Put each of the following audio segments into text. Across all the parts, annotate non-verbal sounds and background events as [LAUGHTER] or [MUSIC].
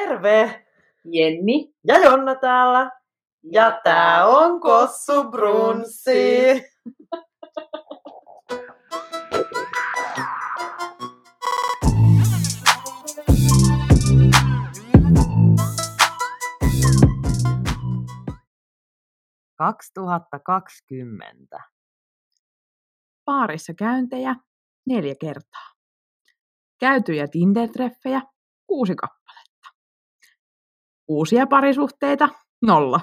Terve! Jenni. Ja Jonna täällä. Ja tää on Kossu Brunssi. ...2020. Baarissa käyntejä neljä kertaa. Käytyjä Tinder-treffejä kuusi kappaletta. Uusia parisuhteita nolla.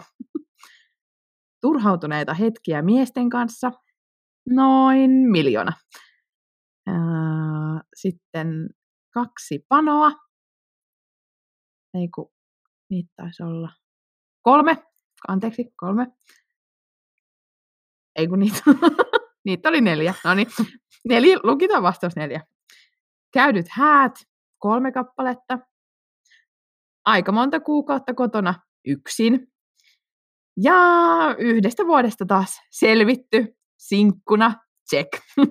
Turhautuneita hetkiä miesten kanssa noin miljoona. Sitten kaksi panoa. Ei kun, niitä taisi olla kolme. Anteeksi, kolme. Ei kun niitä, [LAUGHS] niitä oli neljä. No niin, neljä, lukitaan vastaus neljä. Käydyt häät, kolme kappaletta. Aika monta kuukautta kotona yksin. Ja yhdestä vuodesta taas selvitty, sinkkuna, check. [LAUGHS]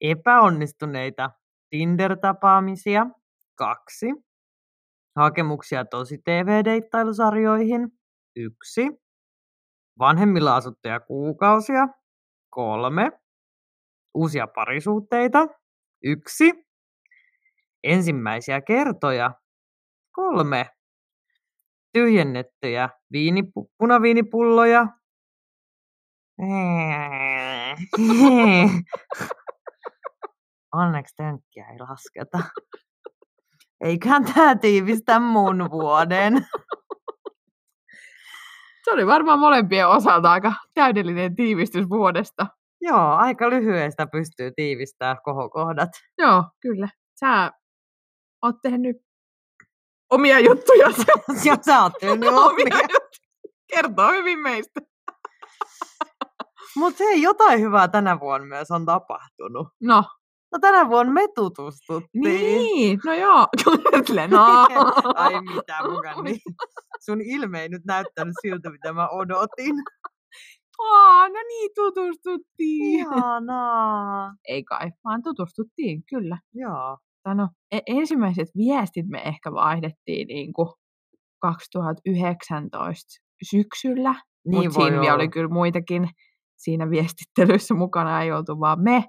Epäonnistuneita Tinder-tapaamisia. Kaksi. Hakemuksia tosi TV-deittailusarjoihin. Yksi. Vanhemmilla asuttuja kuukausia. Kolme. Uusia parisuhteita. Yksi. Ensimmäisiä kertoja. Kolme. Tyhjennettyjä viinipu- punaviinipulloja. [LAUGHS] Onneksi tönkkiä ei lasketa. Eiköhän tää tiivistä mun vuoden. Se oli varmaan molempien osalta aika täydellinen tiivistys vuodesta. Joo, aika lyhyestä pystyy tiivistämään kohokohdat. Joo, kyllä. Sä oot tehnyt omia juttuja. [LAUGHS] Ja sä oot omia. Kertoo hyvin meistä. Mut hei, jotain hyvää tänä vuonna myös on tapahtunut. No, No tänä vuonna me tutustuttiin. niin. No joo. [LAUGHS] Silleen, no. [LAUGHS] Ai mitä mukaan niin. Sun ilme ei nyt näyttänyt siltä, mitä mä odotin. Aa, no niin, tutustuttiin. Ihanaa. Ei kai, vaan tutustuttiin, kyllä. Joo. No, ensimmäiset viestit me ehkä vaihdettiin niin kuin 2019 syksyllä. Niin Mutta siinä vielä oli olla. kyllä muitakin siinä viestittelyssä mukana, ei oltu vaan me.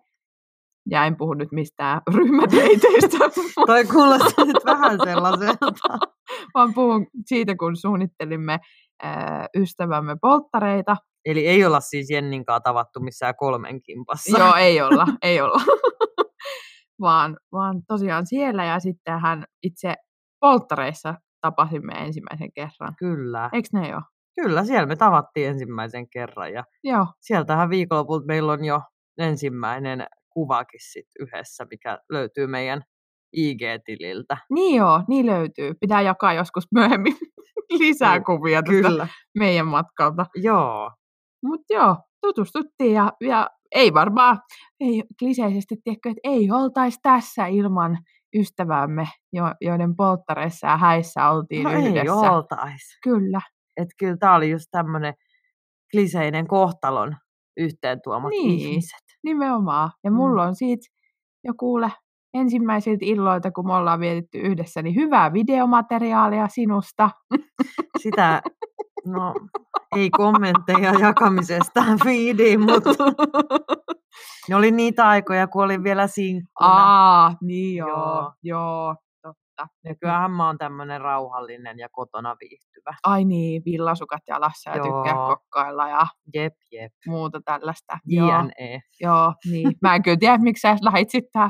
Ja en puhu nyt mistään [LAUGHS] ryhmädeiteistä, [LAUGHS] Toi kuulostaa nyt vähän sellaiselta. [LAUGHS] vaan puhun siitä, kun suunnittelimme ää, ystävämme polttareita. Eli ei olla siis Jenninkaan tavattu missään kolmen kimpassa. Joo, ei olla, ei olla. Vaan, vaan tosiaan siellä ja sitten hän itse polttareissa tapasimme ensimmäisen kerran. Kyllä. Eikö ne jo? Kyllä, siellä me tavattiin ensimmäisen kerran. Ja Joo, sieltähän viikonlopulta meillä on jo ensimmäinen kuvakin sit yhdessä, mikä löytyy meidän IG-tililtä. niin joo, niin löytyy. Pitää jakaa joskus myöhemmin [LAUGHS] lisää kuvia tästä Kyllä. meidän matkalta. Joo. Mutta joo, tutustuttiin ja, ja ei varmaan, ei kliseisesti tiedätkö, että ei oltaisi tässä ilman ystävämme, jo, joiden polttareissa ja häissä oltiin No ei yhdessä. oltais. Kyllä, Että kyllä tää oli just tämmönen kliseinen kohtalon yhteen tuomat Niin. ihmiset. nimenomaan. Ja Mm. mulla on siitä jo kuule ensimmäisiltä illoilta, kun me ollaan vietetty yhdessä, niin hyvää videomateriaalia sinusta. Sitä, no ei kommentteja jakamisesta feediin, [LAUGHS] mutta [LAUGHS] ne oli niitä aikoja, kun olin vielä sinkkuna. Aa, niin joo, Joo. joo, totta. Ja kyllähän mä oon tämmönen rauhallinen ja kotona viihtyvä. Ai niin, villasukat jalassa ja tykkää kokkailla ja Jep, jep. muuta tällaista. Joo. JNE. Joo, niin. Mä en kyllä tiedä, miksi sä lähit sitten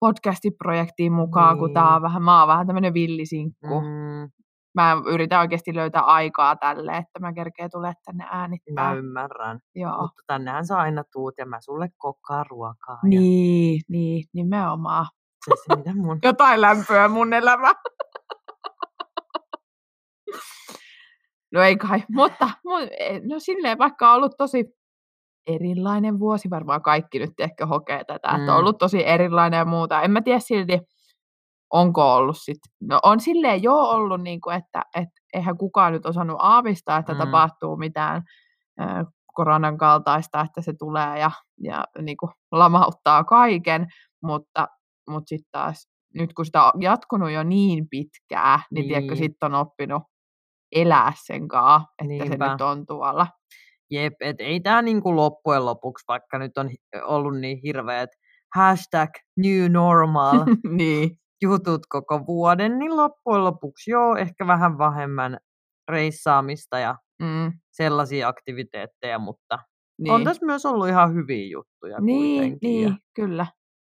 podcastiprojektiin mukaan, kun tää Niin. on vähän, mä oon vähän tämmönen villisinkku. Mm. Mm, Mä yritän oikeasti löytää aikaa tälle, että mä kerkeen tulee tänne mä äänittää. ymmärrän. Joo. Mutta tännehän sä aina tuut ja mä sulle kokkaan ruokaa. Ja Niin, niin, nimenomaan. se, se, mitä mun... [LAUGHS] Jotain lämpöä mun elämä. No ei kai, mutta mu- e, no silleen vaikka on ollut tosi erilainen vuosi, varmaan kaikki nyt ehkä hokee tätä, että on Mm. ollut tosi erilainen ja muuta. En mä tiedä silti, onko ollut sit, no on silleen jo ollut, niin kuin, että et, eihän kukaan nyt osannut aavistaa, että Mm. tapahtuu mitään ö, koronan kaltaista, että se tulee ja, ja niin kuin lamauttaa kaiken, mutta, mutta sitten taas nyt kun sitä on jatkunut jo niin pitkää, niin, niin. tiedätkö, sitten on oppinut elää sen kaa, että se Niinpä. nyt on tuolla. Jep, et ei tämä niinku loppujen lopuksi, vaikka nyt on ollut niin hirveät hashtag new normal [LAUGHS] niin, jutut koko vuoden, niin loppujen lopuksi joo, ehkä vähän vähemmän reissaamista ja mm, sellaisia aktiviteetteja, mutta niin. on tässä myös ollut ihan hyviä juttuja niin, kuitenkin. ja- niin, kyllä.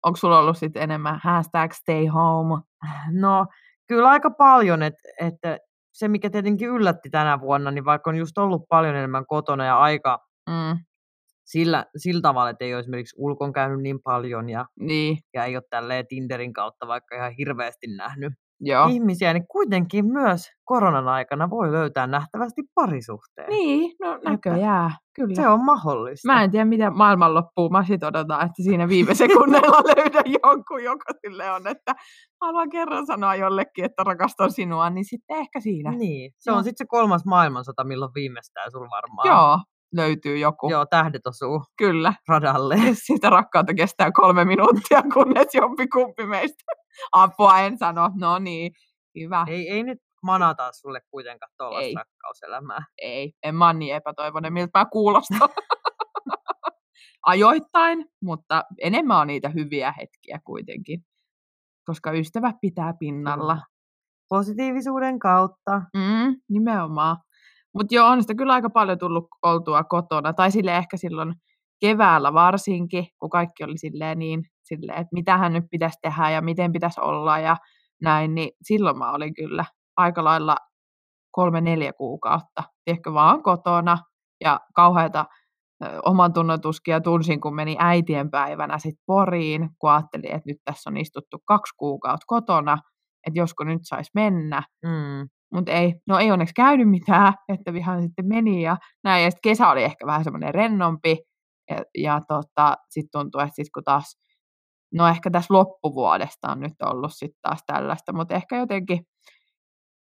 Onko sulla ollut sitten enemmän hashtag stay home? No kyllä aika paljon, että, että se mikä tietenkin yllätti tänä vuonna, niin vaikka on just ollut paljon enemmän kotona ja aika Mm, sillä, sillä tavalla, että ei ole esimerkiksi ulkon käynyt niin paljon ja, niin, ja ei ole tälleen Tinderin kautta vaikka ihan hirveästi nähnyt joo. ihmisiä, niin kuitenkin myös koronan aikana voi löytää nähtävästi parisuhteen. Niin, no näköjään, kyllä. Se on mahdollista. Mä en tiedä, mitä maailman loppuu. Mä sit odotan, että siinä viime [LAUGHS] sekunneilla löydän jonkun, joka sille on, että haluan kerran sanoa jollekin, että rakastan sinua, niin sitten ehkä siinä. Niin, se Joo. on sitten se kolmas maailmansota, milloin viimeistään sulla varmaan. Joo, löytyy joku. Joo, tähdet osuu Kyllä. radalle. [LAUGHS] Sitä rakkautta kestää kolme minuuttia, kunnes jompikumpi meistä [LAUGHS] apua en sano. No niin, hyvä. Ei, ei nyt manata sulle kuitenkaan tuollaista rakkauselämää. Ei, en mä niin epätoivoinen, miltä mä kuulostan. [LAUGHS] Ajoittain, mutta enemmän on niitä hyviä hetkiä kuitenkin. Koska ystävät pitää pinnalla. Positiivisuuden kautta. Mm, nimenomaan. Mutta joo, on sitä kyllä aika paljon tullut oltua kotona. Tai sille ehkä silloin keväällä varsinkin, kun kaikki oli silleen niin, silleen, että mitähän nyt pitäisi tehdä ja miten pitäisi olla ja näin, niin silloin mä olin kyllä aika lailla kolme-neljä kuukautta, ehkä vaan kotona ja kauheita oman tunnotuskia tunsin, kun meni äitien päivänä sitten Poriin, kun ajattelin, että nyt tässä on istuttu kaksi kuukautta kotona, että josko nyt saisi mennä, Mm. Mutta ei, no ei onneksi käynyt mitään, [LAUGHS] että vihan sitten meni ja näin. Ja sitten kesä oli ehkä vähän semmoinen rennompi. Ja, ja tota, sitten tuntuu, että sitten kun taas, no ehkä tässä loppuvuodesta on nyt ollut sitten taas tällaista, mutta ehkä jotenkin,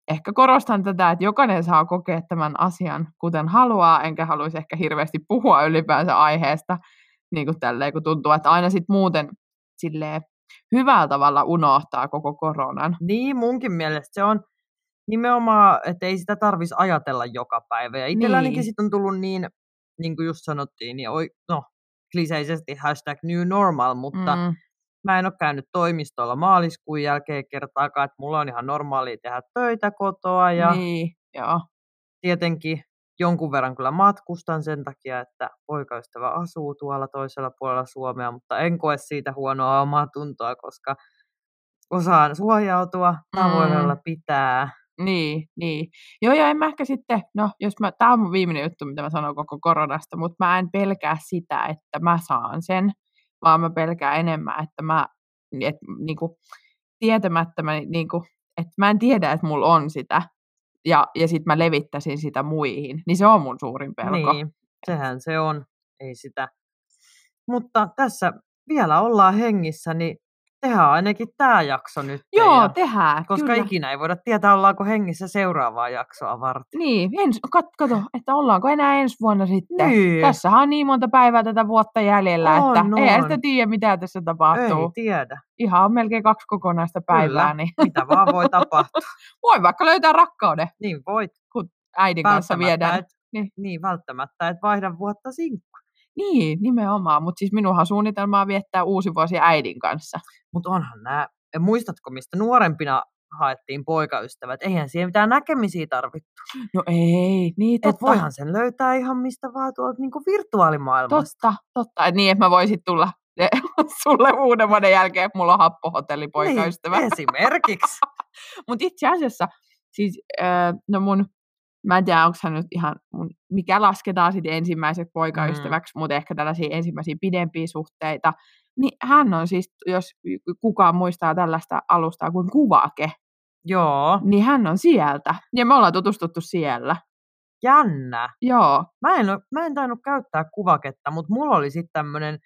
ehkä korostan tätä, että jokainen saa kokea tämän asian kuten haluaa, enkä haluaisi ehkä hirveästi puhua ylipäänsä aiheesta, niin kuin tälleen, kun tuntuu, että aina sitten muuten silleen hyvällä tavalla unohtaa koko koronan. Niin, munkin mielestä se on nimenomaan, että ei sitä tarvitsisi ajatella joka päivä. Ja itsellänikin Niin. sit on tullut niin, niin kuin just sanottiin, niin oi, no, kliseisesti hashtag new normal, mutta mm. Mä en ole käynyt toimistolla maaliskuun jälkeen kertaakaan, että mulla on ihan normaalia tehdä töitä kotoa ja niin, joo. tietenkin jonkun verran kyllä matkustan sen takia, että poikaystävä asuu tuolla toisella puolella Suomea, mutta en koe siitä huonoa omaa tuntoa, koska osaan suojautua tavoilla Mm. pitää. Niin, niin. Joo, ja en mä ehkä sitten, no jos mä, tää on mun viimeinen juttu, mitä mä sanon koko koronasta, mutta mä en pelkää sitä, että mä saan sen, vaan mä pelkään enemmän, että mä, et, niinku, tietämättä mä, niinku, että mä en tiedä, että mulla on sitä, ja, ja sitten mä levittäisin sitä muihin, niin se on mun suurin pelko. Niin, sehän se on, ei sitä. Mutta tässä vielä ollaan hengissä, niin tehdään ainakin tämä jakso nyt. Joo, ja, tehdään, koska kyllä. ikinä ei voida tietää, ollaanko hengissä seuraavaa jaksoa varten. Niin, ens, kat, kato, että ollaanko enää ensi vuonna sitten. Niin. Tässähän on niin monta päivää tätä vuotta jäljellä, että On, ei on. sitä tiedä, mitä tässä tapahtuu. Ei tiedä, Ihan on melkein kaksi kokonaista päivää, Kyllä. niin [LAUGHS] mitä vaan voi tapahtua. [LAUGHS] voi vaikka löytää rakkauden, Niin voit. kun äidin kanssa viedään. Et, Niin. niin. välttämättä, että vaihda vuotta sinkku. Niin, nimenomaan. Mutta siis minunhan suunnitelmaa viettää uusi vuosi äidin kanssa. Mutta onhan nämä, muistatko mistä nuorempina haettiin poikaystävät? Eihän siihen mitään näkemisiä tarvittu. No ei, niin Et totta. voihan sen löytää ihan mistä vaan tuolta niinku virtuaalimaailmasta. Totta, totta. Et niin, että mä voisin tulla [LAUGHS] sulle uuden vuoden jälkeen, että mulla on happohotelli poikaystävä. Niin, esimerkiksi. [LAUGHS] Mutta itse asiassa, siis, äh, no mun, mä en tiedä, onko hän nyt ihan, mun, mikä lasketaan sitten ensimmäiseksi poikaystäväksi, mm. mutta ehkä tällaisia ensimmäisiä pidempiä suhteita, niin hän on siis, jos kukaan muistaa tällaista alustaa kuin Kuvake, Joo, niin hän on sieltä. Ja me ollaan tutustuttu siellä. jännä. Joo, Mä en, mä en tainnut käyttää kuvaketta, mutta mulla oli sitten tämmöinen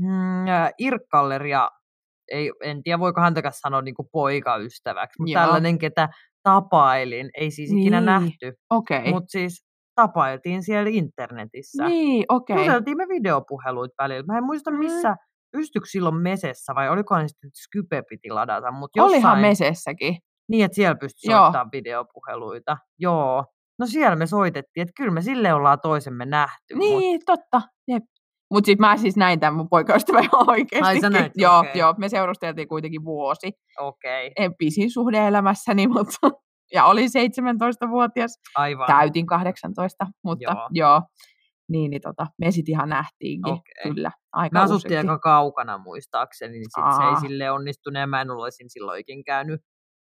mm, Irkkalleria, ei, en tiedä voiko häntäkään sanoa niinku poikaystäväksi, mutta Joo. tällainen, ketä tapailin, ei siis ikinä Niin, nähty, okei. Okay. mutta siis tapailtiin siellä internetissä. Niin, okei. Okay. Juteltiin me videopuheluit välillä. Mä en muista Mm. missä pystyykö silloin mesessä vai oliko ne sitten Skype piti ladata, mutta Olihan jossain, mesessäkin. niin että siellä pystyi soittamaan videopuheluita. Joo. No siellä me soitettiin, että kyllä me sille ollaan toisemme nähty. mut- Niin, totta. Jep. Mutta sitten mä siis näin tämän mun poikaystävän [LAUGHS] ihan oikeasti. Ai, sä näit, [LAUGHS] joo, okei. joo, me seurusteltiin kuitenkin vuosi. Okei, En pisin suhde-elämässäni, [LAUGHS] mutta ja olin 17-vuotias, aivan. täytin 18, mutta Joo. joo, niin, niin tota, me sitten ihan nähtiinkin, Okei. kyllä, aika Me asuttiin aika kaukana muistaakseni, niin sit se ei sille onnistunut ja mä en olisin silloinkin käynyt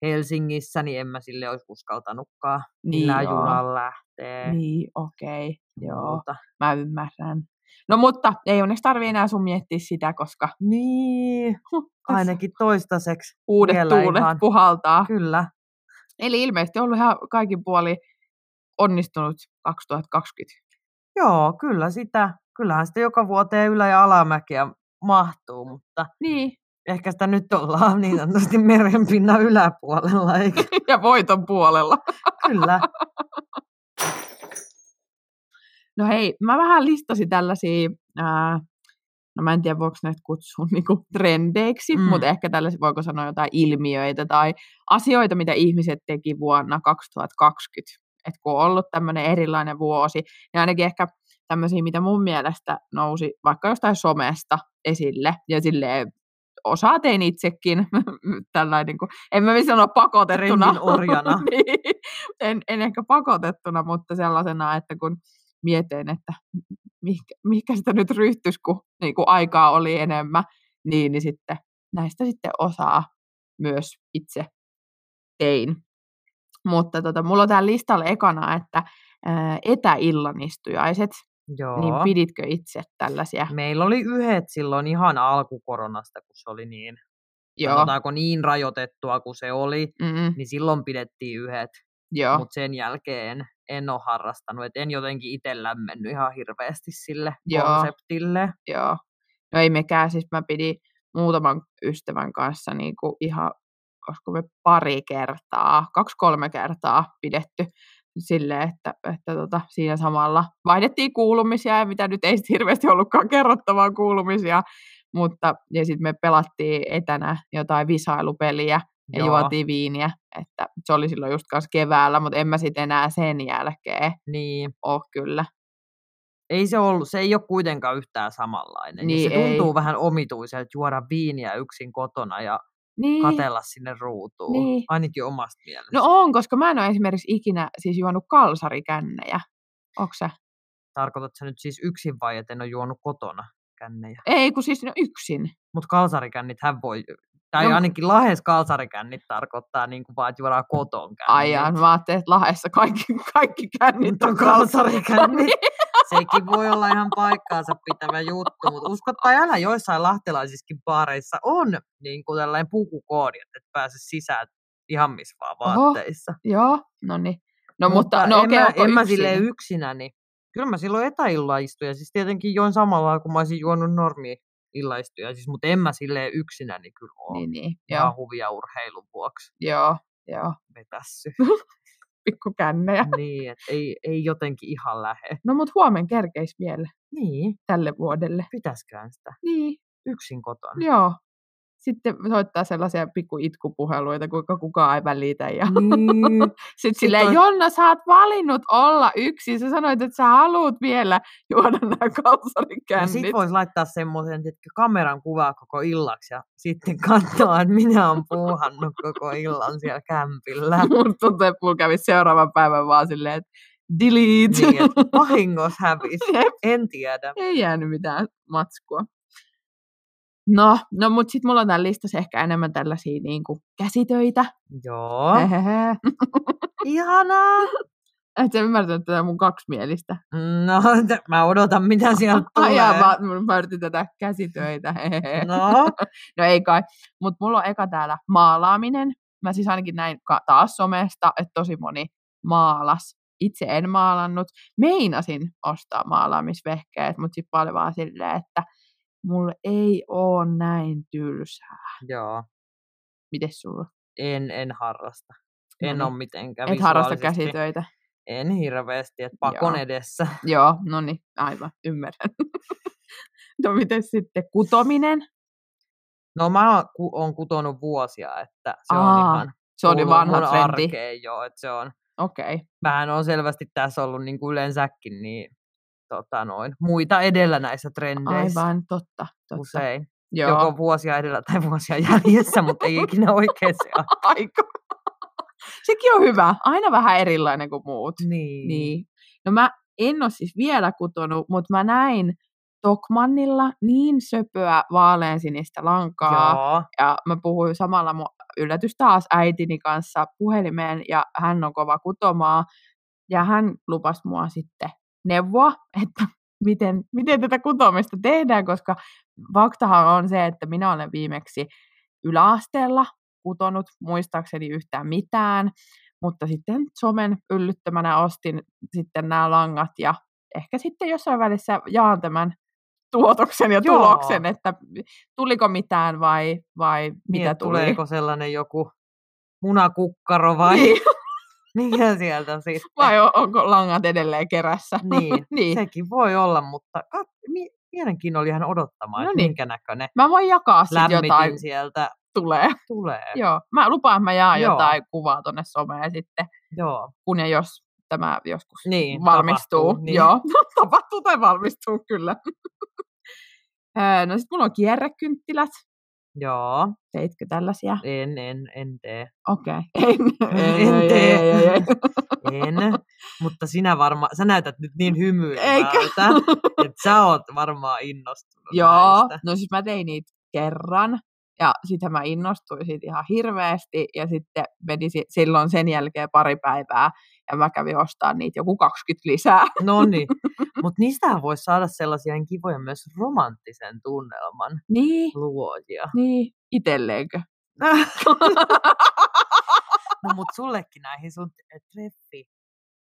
Helsingissä, niin en mä sille olisi uskaltanutkaan Niin, millään junalla lähteä. Niin, okei, okay, joo, Muuta. mä ymmärrän. No mutta ei onneksi tarvi enää sun miettiä sitä, koska Niin, [LAUGHS] ainakin toistaiseksi. uudet tuulet ihan- puhaltaa. Kyllä, Eli ilmeisesti ollut ihan kaikin puoli onnistunut 2020. joo, kyllä sitä. Kyllähän sitä joka vuoteen ylä- ja alamäkiä mahtuu, mutta Niin, ehkä sitä nyt ollaan niin sanotusti [LAUGHS] merenpinnan yläpuolella, eikä [LAUGHS] ja voiton puolella. kyllä. No hei, mä vähän listasin tällaisia, ää, no mä en tiedä voiko näitä kutsua [LAUGHS] niinku trendeiksi, Mm. mutta ehkä tällaisia, voiko sanoa jotain ilmiöitä tai asioita, mitä ihmiset teki vuonna 2020. Et kun on ollut tämmöinen erilainen vuosi, niin ainakin ehkä tämmöisiä, mitä mun mielestä nousi vaikka jostain somesta esille, ja silleen osaa tein itsekin, [LAUGHS] tällainen, kuin, en mä sano pakotettuna. Orjana. [LAUGHS] niin, en, en ehkä pakotettuna, mutta sellaisena, että kun mietin, että mihinkä, mihinkä sitä nyt ryhtyisi, kun niin kuin aikaa oli enemmän, niin, niin sitten näistä sitten osaa myös itse tein. Mutta tota, mulla on täällä listalla ekana, että ää, etäillanistujaiset, Joo. niin piditkö itse tällaisia? Meillä oli yhdet silloin ihan alkukoronasta, kun se oli niin, Joo, sanotaanko niin rajoitettua kuin se oli, mm, niin silloin pidettiin yhdet, mutta sen jälkeen en ole harrastanut, et en jotenkin itse lämmennyt ihan hirveästi sille Joo. konseptille. joo. No ei mekään, siis mä pidin muutaman ystävän kanssa niin kuin ihan, olisiko me pari kertaa, kaksi-kolme kertaa pidetty silleen, että, että tota, siinä samalla vaihdettiin kuulumisia, ja mitä nyt ei hirveästi ollutkaan kerrottavaa kuulumisia, mutta ja sitten me pelattiin etänä jotain visailupeliä Joo. juotiin viiniä, että se oli silloin just kanssa keväällä, mutta en mä sitten enää sen jälkeen Niin, ole kyllä. ei se ollut, se ei ole kuitenkaan yhtään samanlainen. Niin, ja se tuntuu ei. vähän omituiselta juoda viiniä yksin kotona ja Niin. katella sinne ruutuun. Niin. Ainakin omasta mielestä. No on, koska mä en ole esimerkiksi ikinä siis juonut kalsarikännejä. Onko se? Tarkoitatko sä nyt siis yksin vai, että en ole juonut kotona kännejä? Ei, kun siis no yksin. Mutta kalsarikännit hän voi, tai No- ainakin lahes kalsarikännit tarkoittaa niin kuin vaan, että juodaan koton Ai jaa, mä ajattelin, että Lahdessa kaikki, kaikki kännit on kalsarikännit. Sekin voi olla ihan paikkaansa pitävä juttu, mutta uskot tai älä, joissain lahtelaisissakin baareissa on niin kuin tällainen pukukoodi, että et pääse sisään ihan missä vaan Oho. vaatteissa. Joo, no niin. No mutta, no en, okei, mä, en mä silleen yksinäni. Kyllä mä silloin etäilla istuin, ja siis tietenkin join samalla kun mä olisin juonut normi illaistuja, siis, mutta en mä silleen yksinäni kyllä ole. Niin, niin. Joo, huvia urheilun vuoksi joo, joo. vetässy. [LAUGHS] Pikku kännejä. niin, että ei, ei jotenkin ihan lähe. No mut huomen kerkeis vielä Niin, tälle vuodelle. pitäskään sitä Niin, yksin kotona. joo. Sitten soittaa sellaisia pikku itkupuheluita, kuinka kukaan ei välitä. Ja [LAUGHS] Niin. sitten silleen, on- Jonna, sä oot valinnut olla yksin. Sä sanoit, että sä haluut vielä juoda nämä kalsarikännit. sit voisi laittaa semmoisen kameran kuvaa koko illaksi ja sitten katsoa, että minä olen puuhannut koko illan siellä kämpillä. [LAUGHS] Mun tuntuu, että mulla kävi seuraavan päivän vaan silleen, että delete. Niin, että vahingossa hävisi. [LAUGHS] En tiedä. Ei jäänyt mitään matskua. No, no mutta sitten mulla on täällä listassa ehkä enemmän tällaisia niin kuin käsitöitä. Joo. Hehehe. [LAUGHS] Ihanaa. Et sä ymmärtänyt tätä mun kaksimielistä. No, t- mä odotan, mitä sieltä [LAUGHS] tulee. Ai jaa, mä, mä yritin tätä käsitöitä. Hehehe. No, [LAUGHS] No ei kai. Mutta mulla on eka täällä maalaaminen. Mä siis ainakin näin ka- taas somesta, että tosi moni maalas. Itse en maalannut. Meinasin ostaa maalaamisvehkeet, mutta sitten paljon vaan silleen, että mulla ei oo näin tylsää. joo. Mites sulla? En, en harrasta. En Noniin. ole mitenkään Et harrasta käsitöitä. En hirveästi, että pakon Joo. edessä. [LAUGHS] Joo, no niin, aivan, ymmärrän. [LAUGHS] No miten sitten kutominen? No mä oon ku- oon kutonut vuosia, että se on Aa, ihan Se on vanha trendi. arkeen jo, että se on, Okei. Okay. mähän on selvästi tässä ollut niin kuin yleensäkin niin, tota noin, muita edellä näissä trendeissä Aivan, totta. totta. usein. Joo. Joko vuosia edellä tai vuosia jäljessä, mutta ei ikinä [LAUGHS] oikein se Aika. Sekin on hyvä. Aina vähän erilainen kuin muut. Niin. Niin. No mä en ole siis vielä kutonut, mutta mä näin Tokmannilla niin söpöä vaaleansinistä lankaa. Joo. Ja mä puhuin samalla mun yllätys taas äitini kanssa puhelimeen ja hän on kova kutomaa. Ja hän lupasi mua sitten neuvoa, [LAUGHS] että miten, miten tätä kutomista tehdään, koska faktahan on se, että minä olen viimeksi yläasteella kutonut muistaakseni yhtään mitään, mutta sitten somen yllyttämänä ostin sitten nämä langat ja ehkä sitten jossain välissä jaan tämän tuotoksen ja Joo. tuloksen, että tuliko mitään vai, vai Niin, mitä että tuli. tuleeko sellainen joku munakukkaro vai [LAUGHS] Niin, mikä sieltä sitten? vai on- onko langat edelleen kerässä? Niin, [LAUGHS] niin. sekin voi olla, mutta kat, mi, mielenkiinnolla ihan odottamaan, No niin. minkä näköinen Mä voin jakaa sitten jotain sieltä tulee. tulee. Joo, mä lupaan, että mä jaan Joo. jotain kuvaa tonne someen sitten, Joo. kun ja jos tämä joskus Niin, valmistuu. tapahtuu, niin. Joo, [LAUGHS] tapahtuu tai valmistuu kyllä. [LAUGHS] No sitten mulla on kierrekynttilät. Joo. Teitkö tällaisia? En, en, en tee. Okei. Okay. [LAUGHS] En, En ei, tee. ei, ei, ei. En, [LAUGHS] mutta sinä varmaan, sä näytät nyt niin hymyilevältä, että sä oot varmaan innostunut Joo, näistä. no siis mä tein niitä kerran. Ja sitten mä innostuin siitä ihan hirveästi. Ja sitten meni si- silloin sen jälkeen pari päivää. Ja mä kävin ostamaan niitä joku 20 lisää. [LAUGHS] No niin, mutta niistähän voisi saada sellaisia kivoja myös romanttisen tunnelman Niin, luojia. niin. Itelleenkö? [LAUGHS] no mut sullekin näihin sun treffi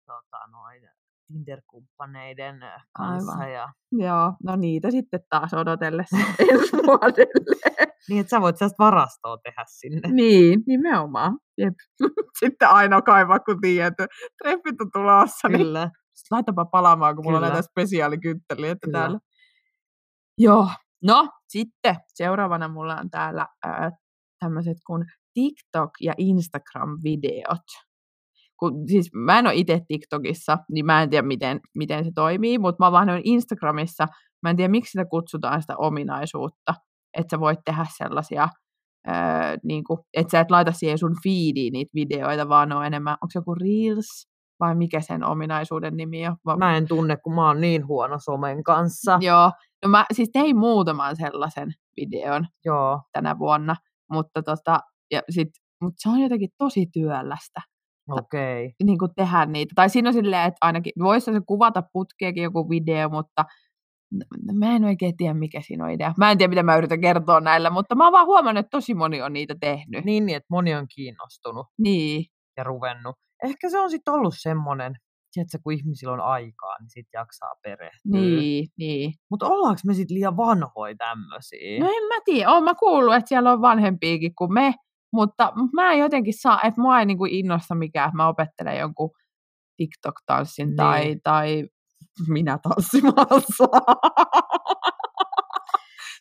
tota, noin, Tinder-kumppaneiden äh, kanssa. Aivan. Ja, Joo, no niitä sitten taas odotellessa [LAUGHS] ensi vuodelle. Niin, että sä voit sellaista varastoa tehdä sinne. niin, nimenomaan. Jep. [LAUGHS] Sitten aina kaivaa, kun tiedät, että treffit on tulossa, niin Kyllä. sit laitapa palaamaan, kun mulla on näitä spesiaalikynttelöitä Kyllä. täällä. Joo, no sitten seuraavana mulla on täällä äh, tämmöiset kuin TikTok- ja Instagram-videot. Kun, siis mä en ole itse TikTokissa, niin mä en tiedä, miten, miten se toimii, mutta mä vaan Instagramissa, mä en tiedä, miksi sitä kutsutaan sitä ominaisuutta, että sä voit tehdä sellaisia, öö, niin kuin, että sä et laita siihen sun feediin niitä videoita, vaan on enemmän, onko se joku Reels vai mikä sen ominaisuuden nimi on? Va- Mä en tunne, kun mä oon niin huono somen kanssa. Joo, no mä siis tein muutaman sellaisen videon Joo. tänä vuonna, mutta tota, ja sit, mut se on jotenkin tosi työlästä Okei. Okay. niin kuin tehdä niitä. Tai siinä on silleen, että ainakin voisi se kuvata putkeekin joku video, mutta mä en oikein tiedä, mikä siinä on idea. Mä en tiedä, mitä mä yritän kertoa näillä, mutta mä oon vaan huomannut, että tosi moni on niitä tehnyt. Niin, niin, että moni on kiinnostunut Niin, ja ruvennut. Ehkä se on sitten ollut semmoinen, että kun ihmisillä on aikaa, niin sitten jaksaa perehtyä. niin, niin. Mutta ollaanko me sitten liian vanhoja tämmöisiä? No en mä tiedä, oon mä kuullut, että siellä on vanhempiakin kuin me, mutta mä en jotenkin saa, että mua ei niinku innosta mikään, että mä opettelen jonkun TikTok-tanssin tai, Niin. tai minä tanssimassa. [LAUGHS]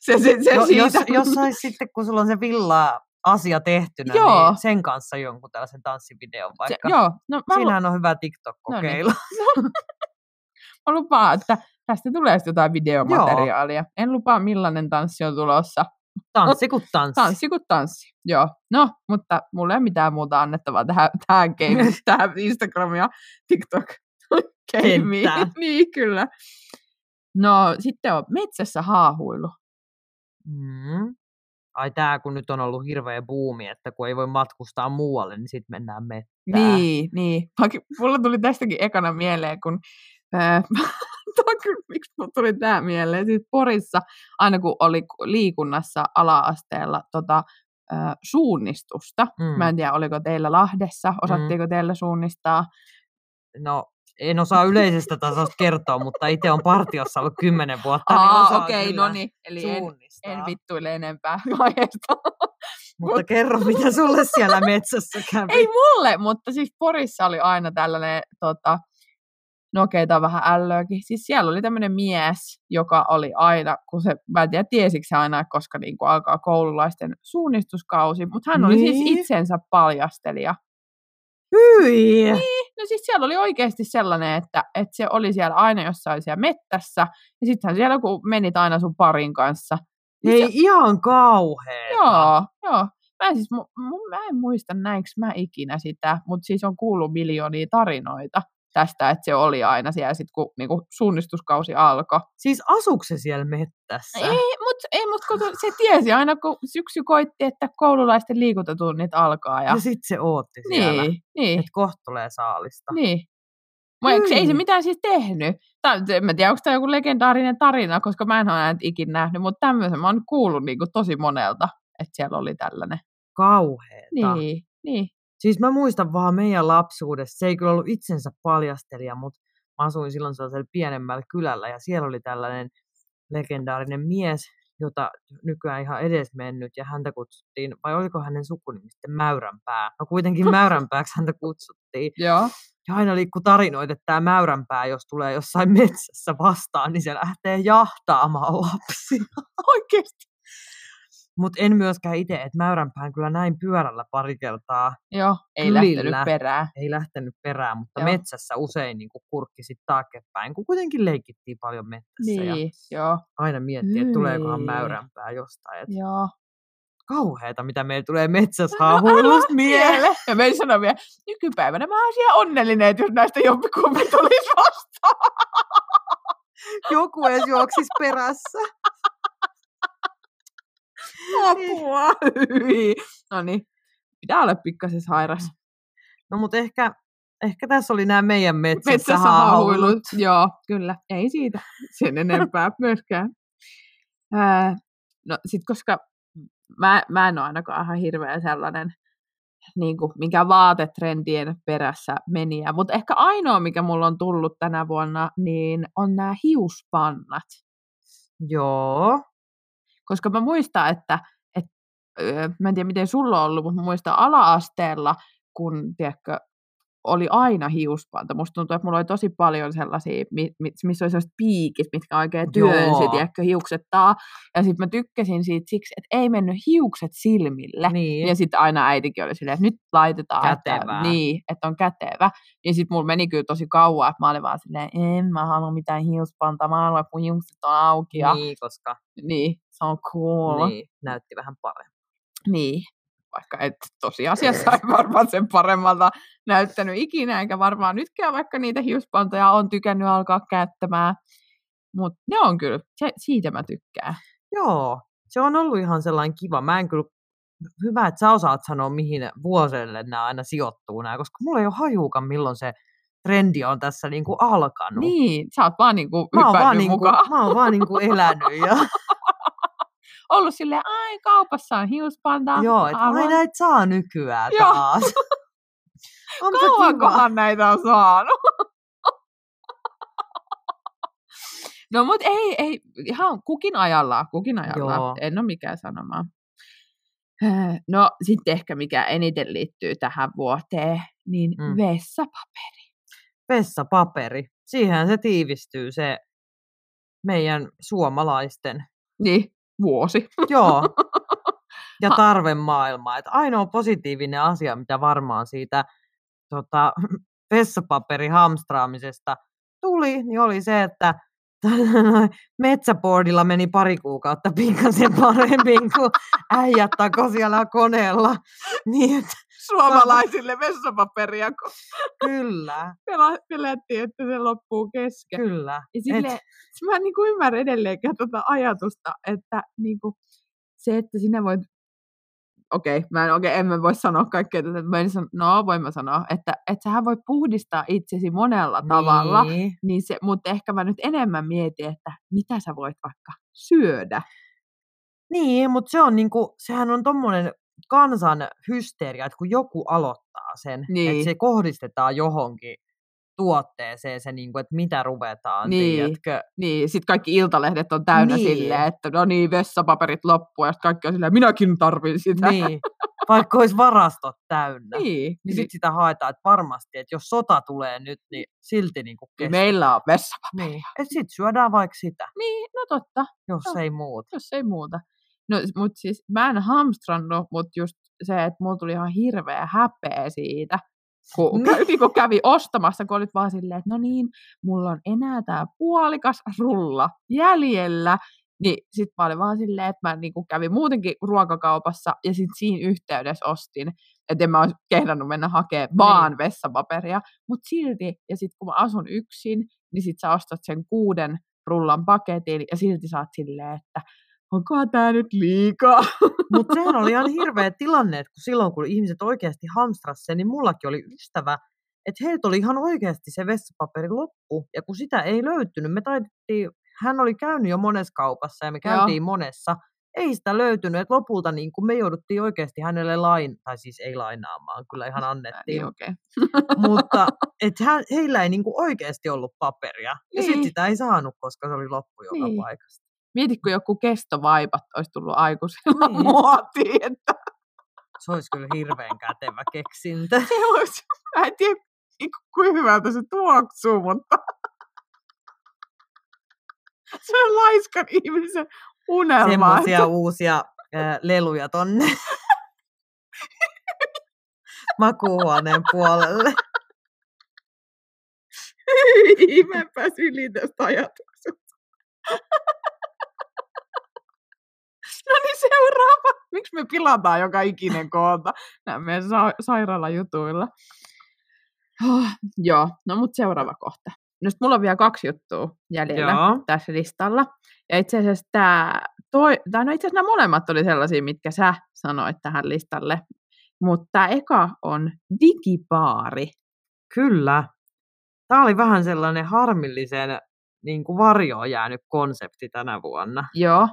se, se, se jo, siitä. jos, jos sais sitten, kun sulla on se villa asia tehtynä, Joo. niin sen kanssa jonkun tällaisen tanssivideon se, vaikka. joo, no mä, lu- Siinähän on hyvä No niin. TikTok-kokeilu. [LAUGHS] mä lupaan, että tästä tulee jotain videomateriaalia. En lupaa, millainen tanssi on tulossa. Tanssi kuin tanssi. Tanssi kuin tanssi, joo. No, mutta mulla ei ole mitään muuta annettavaa tähän, tähän, game, [LAUGHS] tähän Instagram ja TikTok gameiin. [LAUGHS] Kenttään. niin, kyllä. No, sitten on metsässä haahuilu. Mm. Ai tää, kun nyt on ollut hirveä buumi, että kun ei voi matkustaa muualle, niin sitten mennään mettään. Niin, niin. Vaikka mulla tuli tästäkin ekana mieleen, kun kyllä, [LAUGHS] miksi mulla tuli tämä mieleen. Siis Porissa, aina kun oli liikunnassa ala-asteella tota, suunnistusta, Mm. mä en tiedä, oliko teillä Lahdessa, osattiinko teillä suunnistaa? No, en osaa [LAUGHS] yleisestä tasosta kertoa, mutta itse on partiossa ollut kymmenen vuotta. niin Aa, osaan okei, kyllä no niin, eli en, en vittuile enempää [LAUGHS] aiheesta. Mutta kerro, mitä sulle siellä metsässä [LAUGHS] kävi. Ei mulle, mutta siis Porissa oli aina tällainen tota, no okei, on vähän ällöäkin. Siis siellä oli tämmöinen mies, joka oli aina, kun se, mä en tiedä tiesikö se aina, koska niin alkaa koululaisten suunnistuskausi, mutta hän oli niin. siis Niin. itsensä paljastelija. Hyi! Niin, no siis siellä oli oikeasti sellainen, että, että se oli siellä aina jossain siellä mettässä, ja sittenhän siellä kun menit aina sun parin kanssa. niin Hei, se- ihan kauheeta. Joo, joo. Mä en, siis, mu, mu, mä en muista näinkö mä ikinä sitä, mutta siis on kuullut miljoonia tarinoita tästä, että se oli aina siellä sit, kun niinku, suunnistuskausi alkoi. Siis asuuko se siellä mettässä? Ei, mutta ei, mut kun se tiesi aina, kun syksy koitti, että koululaisten liikuntatunnit alkaa. Ja, Ja sit se ootti siellä, niin, niin, että kohta tulee saalista. niin. Mä, eikö, ei se Hyi. mitään siis tehnyt. Tää, en mä tiedä, onko tämä joku legendaarinen tarina, koska mä en ole näitä ikinä nähnyt, mutta tämmöisen mä oon kuullut niin kuin tosi monelta, että siellä oli tällainen. Kauheeta. Niin, niin. Siis mä muistan vaan meidän lapsuudessa, se ei kyllä ollut itsensä paljastelija, mutta mä asuin silloin sellaisella pienemmällä kylällä ja siellä oli tällainen legendaarinen mies, jota nykyään ihan edes mennyt ja häntä kutsuttiin, vai oliko hänen sukunimi sitten Mäyränpää? No kuitenkin Mäyränpääksi häntä kutsuttiin. [LAUGHS] Joo. Ja aina liikkuu tarinoita, että tämä Mäyränpää, jos tulee jossain metsässä vastaan, niin se lähtee jahtaamaan lapsia. [LAUGHS] Oikeasti. Mutta en myöskään itse, että Mäyränpään kyllä näin pyörällä pari kertaa Joo, ei Kylillä. lähtenyt perään. ei lähtenyt perään, mutta Joo. Metsässä usein niin kurkki sit taaksepäin, kun kuitenkin leikittiin paljon metsässä ja Niin, joo, aina miettii, että tuleekohan mäyränpää jostain. Et joo. kauheeta, mitä meillä tulee metsässä haahuilusta mieleen. Miele. Ja me sanoin vielä, nykypäivänä mä olisin ihan onnellinen, että jos näistä jompikumpi tulisi vastaan. Joku edes juoksisi perässä. Apua. Hyi. [LAUGHS] No niin, pitää olla pikkasen sairas. No mutta ehkä, ehkä tässä oli nämä meidän metsässä, Metsässä haahuilut. haahuilut. Joo, kyllä. Ei siitä [LAUGHS] sen enempää myöskään. Ää, no sit koska mä, mä en ole ainakaan ihan hirveän sellainen, niin kuin, mikä vaatetrendien perässä meniä. Mutta ehkä ainoa, mikä mulla on tullut tänä vuonna, niin on nämä hiuspannat. Joo. Koska mä muistan, että, että mä en tiedä miten sulla on ollut, mutta mä muistan ala-asteella, kun tiedätkö, oli aina hiuspanta. Musta tuntuu, että mulla oli tosi paljon sellaisia, mi- mi- missä oli sellaiset piikit, mitkä oikein työnsi, tiedätkö, hiukset taa. Ja sitten mä tykkäsin siitä siksi, että ei mennyt hiukset silmille. Niin. Ja sitten aina äitikin oli silleen, että nyt laitetaan, että, Kätevää. niin, että on kätevä. Ja sitten mulla meni kyllä tosi kauan, että mä olin vaan silleen, en mä halua mitään hiuspantaa, mä haluan, että mun hiukset on auki. Ja, niin, koska niin, se on cool. niin, näytti vähän paremmin. Niin, vaikka et tosiasiassa ei [LAUGHS] varmaan sen paremmalta näyttänyt ikinä, eikä varmaan nytkään, vaikka niitä hiuspantoja on tykännyt alkaa käyttämään. Mutta ne on kyllä, se, siitä mä tykkään. Joo, se on ollut ihan sellainen kiva. Mä en kyllä, hyvä, että sä osaat sanoa, mihin vuosille nämä aina sijoittuu nämä, koska mulla ei ole hajuukaan, milloin se trendi on tässä niinku alkanut. Niin, sä oot vaan niinku mä oon vaan, niinku, mukaan. mä oon vaan niinku elänyt ja [LAUGHS] Ollut silleen, ai kaupassa on hiuspanta. joo, että ai näitä saa nykyään taas. [LAUGHS] [LAUGHS] on. Kauankohan näitä on saanut? [LAUGHS] no mut ei, ei, ihan kukin ajallaan, kukin ajallaan. Joo. En ole mikään sanomaan. [SIGHS] No sitten ehkä mikä eniten liittyy tähän vuoteen, niin. Mm. vessapaperi. Vessapaperi. Siihen se tiivistyy se meidän suomalaisten Niin, vuosi. Joo. [LAUGHS] Ja tarve maailmaa. Että ainoa positiivinen asia, mitä varmaan siitä tota, [LAUGHS] vessapaperi hamstraamisesta tuli, niin oli se, että [LAUGHS] metsäboardilla meni pari kuukautta pikkasen paremmin, kun äijät tako siellä koneella. [LAUGHS] Niin, että Suomalaisille vessapaperia, kun kyllä, [LAUGHS] pelättiin, että se loppuu kesken. kyllä. Ja Et, sille, mä en niin kuin ymmärrä edelleenkään tuota ajatusta, että niin kuin, se, että sinä voit, okei, mä en, okei, en mä voi sanoa kaikkea tätä, mä en sano, no voin mä sanoa, että, että sähän voit puhdistaa itsesi monella tavalla, Niin, niin se, mutta ehkä mä nyt enemmän mietin, että mitä sä voit vaikka syödä. niin mutta se on niinku, sehän on tommonen kansan hysteria, että kun joku aloittaa sen, Niin. että se kohdistetaan johonkin tuotteeseen se, niin kuin, että mitä ruvetaan, Niin. tiedätkö? Niin, sitten kaikki iltalehdet on täynnä Niin. silleen, että no niin, vessapaperit loppuu, ja sitten kaikki on silleen, minäkin tarvin sitä. Niin. Vaikka olisi varastot täynnä. niin. Niin niin sitten sitä haetaan, että varmasti, että jos sota tulee nyt, niin silti niin kuin niin meillä on vessapaperia. Niin. Että sitten syödään vaikka sitä, Niin, no totta, jos Joo. ei muuta. jos ei muuta. No, mutta siis mä en hamstrannut, mutta just se, että mulla tuli ihan hirveä häpeä siitä, kun, Niin. kävi, niin kun kävi ostamassa, kun olit vaan silleen, että no niin, mulla on enää tämä puolikas rulla jäljellä. Niin sit mä olin vaan silleen, että mä niinku kävin muutenkin ruokakaupassa ja sit siinä yhteydessä ostin, että en mä olisi kehdannut mennä hakemaan vaan Niin. vessapaperia, mutta silti, ja sit kun mä asun yksin, niin sit sä ostat sen kuuden rullan paketin ja silti oot silleen, että onko tää nyt liikaa? [LAUGHS] Mutta sehän oli ihan hirveä tilanne, että kun silloin kun ihmiset oikeasti hamstras sen, niin mullakin oli ystävä, että heiltä oli ihan oikeasti se vessapaperi loppu. Ja kun sitä ei löytynyt, me taidettiin, hän oli käynyt jo monessa kaupassa ja me Joo. käytiin monessa. Ei sitä löytynyt, että lopulta niin kun me jouduttiin oikeasti hänelle lain, tai siis ei lainaamaan, kyllä ihan [LAUGHS] annettiin. niin, okei. [LAUGHS] Mutta et hän, heillä ei niin oikeasti ollut paperia. Ja sitten Niin. sitä ei saanut, koska se oli loppu joka Niin. paikasta. Mieti, kun joku kestovaipat olisi tullut aikuisilla Niin. muotiin, että Se olisi kyllä hirveän kätevä keksintö. [LAUGHS] se olisi, mä en tiedä, niinku, kuinka hyvältä se tuoksuu, mutta [LAUGHS] se on laiskan ihmisen unelma. semmoisia uusia ää, leluja tonne [LAUGHS] makuuhuoneen puolelle. Ei, mä en yli tästä ajatuksesta. Seuraava. Miksi me pilataan joka ikinen kohta nämä meidän sa- sairaalajutuilla? Oh, joo, no mutta seuraava kohta. No mulla on vielä kaksi juttua jäljellä Joo. tässä listalla. Ja itse asiassa tämä, toi, tai no itse asiassa nämä molemmat oli sellaisia, mitkä sä sanoit tähän listalle. Mutta eka on digipaari. Kyllä. Tämä oli vähän sellainen harmillisen niin kuin varjoon jäänyt konsepti tänä vuonna. Joo,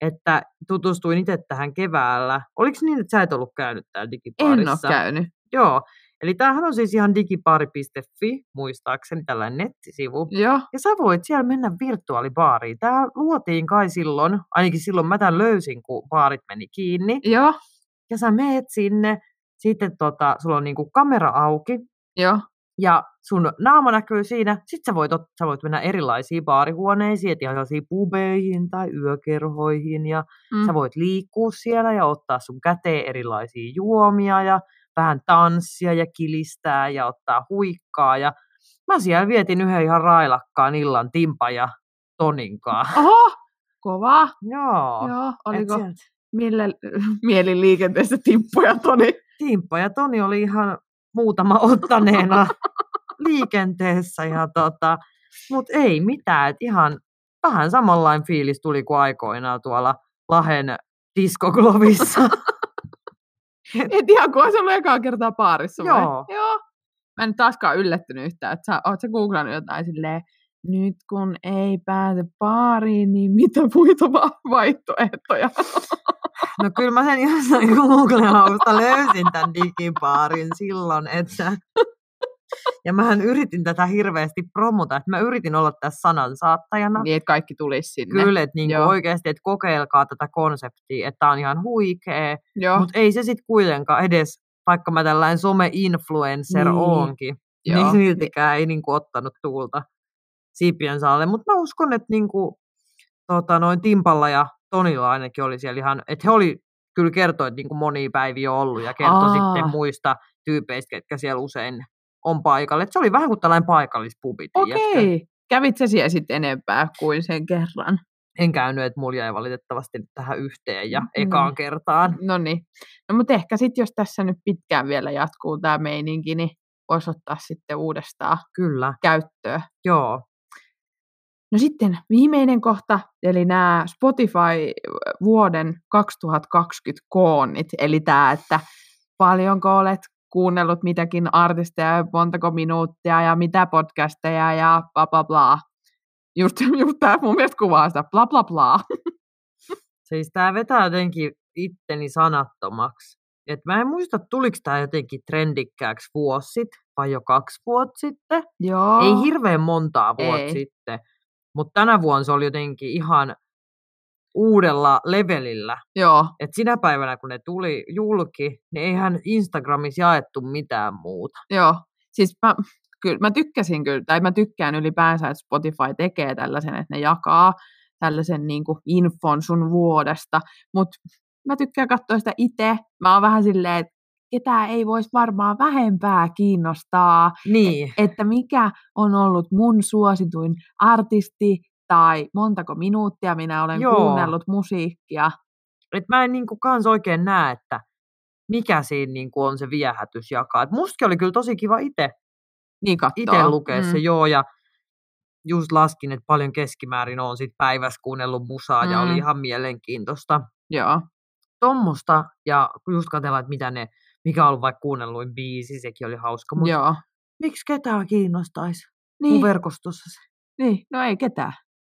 Että tutustuin itse tähän keväällä. Oliko niin, että sä et ollut käynyt täällä en digipaarissa? ole käynyt. Joo. Eli tämähän on siis ihan digipaari.fi, muistaakseni tällainen nettisivu. Joo, Ja sä voit siellä mennä virtuaalibaariin. Tämä luotiin kai silloin, ainakin silloin mä tämän löysin, kun baarit meni kiinni. joo, Ja sä meet sinne, sitten tota, sulla on niinku kamera auki, joo. Ja sun naama näkyy siinä. Sitten sä voit, ot- sä voit mennä erilaisiin baarihuoneisiin, et ihan pubeihin tai yökerhoihin, ja Mm. sä voit liikkua siellä ja ottaa sun käteen erilaisia juomia, ja vähän tanssia ja kilistää ja ottaa huikkaa. Ja mä siellä vietin yhden ihan railakkaan illan Timpa ja Toninkaa. Oho, kova. Joo. Joo, oliko sieltä millä [LAUGHS] mieliliikenteessä ja Toni? Timppa ja Toni oli ihan muutama [LAUGHS] ottaneena liikenteessä. Ja tota, Mutta ei mitään, et ihan vähän samanlainen fiilis tuli kuin aikoinaan tuolla Lahen diskoglovissa. [LAUGHS] Et ihan kuin olisi ollut ekaa kertaa baarissa vai? Joo. Joo. Mä en taaskaan yllättynyt yhtään, että sä, oot sä googlannut jotain silleen, nyt kun ei pääse baariin, niin mitä [LAUGHS] muita va- vaihtoehtoja? No kyllä mä sen jossain Google-hausta löysin tämän digibaarin silloin, että ja mähän yritin tätä hirveästi promota, että mä yritin olla tässä sanansaattajana. niin, että kaikki tulisi sinne. Kyllä, että Joo. oikeasti, että kokeilkaa tätä konseptia, että tämä on ihan huikea, mutta ei se sitten kuitenkaan edes, vaikka mä tällainen some-influencer Niin. oonkin, Joo. niin siltikään ei niinku ottanut tuulta siipien saalle. Mutta mä uskon, että niinku, tota, noin Timpalla ja Tonilla ainakin oli siellä ihan, että he oli kyllä kertoi, että niinku monia päiviä on ollut ja kertoi Aa. sitten muista tyypeistä, ketkä siellä usein on paikalla. Et se oli vähän kuin tällainen paikallispubi, okei. Kävit sä siellä sitten enempää kuin sen kerran? En käynyt, että mulla jäi valitettavasti tähän yhteen ja Mm. ekaan kertaan. No niin. No mutta ehkä sitten, jos tässä nyt pitkään vielä jatkuu tämä meininki, niin voisi ottaa sitten uudestaan Kyllä, käyttöön. joo. No sitten viimeinen kohta, eli nämä Spotify vuoden 2020 koonnit, eli tämä, että paljonko olet kuunnellut mitäkin artisteja, montako minuuttia ja mitä podcasteja ja bla bla bla. Just, just tämä mun mielestä kuvaa sitä bla bla bla. [LAUGHS] Siis tämä vetää jotenkin itteni sanattomaksi. Et mä en muista, tuliko tämä jotenkin trendikkääksi vuosi vai jo kaksi vuotta sitten. Joo. Ei hirveän montaa vuotta Ei. sitten, mutta tänä vuonna se oli jotenkin ihan uudella levelillä. Joo. Et sinä päivänä, kun ne tuli julki, niin eihän Instagramissa jaettu mitään muuta. Joo. Siis mä, kyllä, mä tykkäsin kyllä, tai mä tykkään ylipäänsä, että Spotify tekee tällaisen, että ne jakaa tällaisen niin kuin infon sun vuodesta, mutta mä tykkään katsoa sitä itse. Mä oon vähän silleen, että ketään ei voisi varmaan vähempää kiinnostaa, Niin, että mikä on ollut mun suosituin artisti tai montako minuuttia minä olen Joo. kuunnellut musiikkia. et mä en niinku kans oikein näe, että mikä siinä niinku on se viehätys jakaa. Et mustakin oli kyllä tosi kiva itse Niin itse lukea mm. se, joo, ja just laskin, että paljon keskimäärin on sit päivässä kuunnellut musaa, mm. ja oli Mm. ihan mielenkiintoista Joo. tommosta, ja just katsellaan, että mitä ne, mikä on ollut vaikka kuunnelluin biisi, sekin oli hauska, mutta Joo. miksi ketään kiinnostaisi Niin, mun verkostossa se? niin, no ei ketään.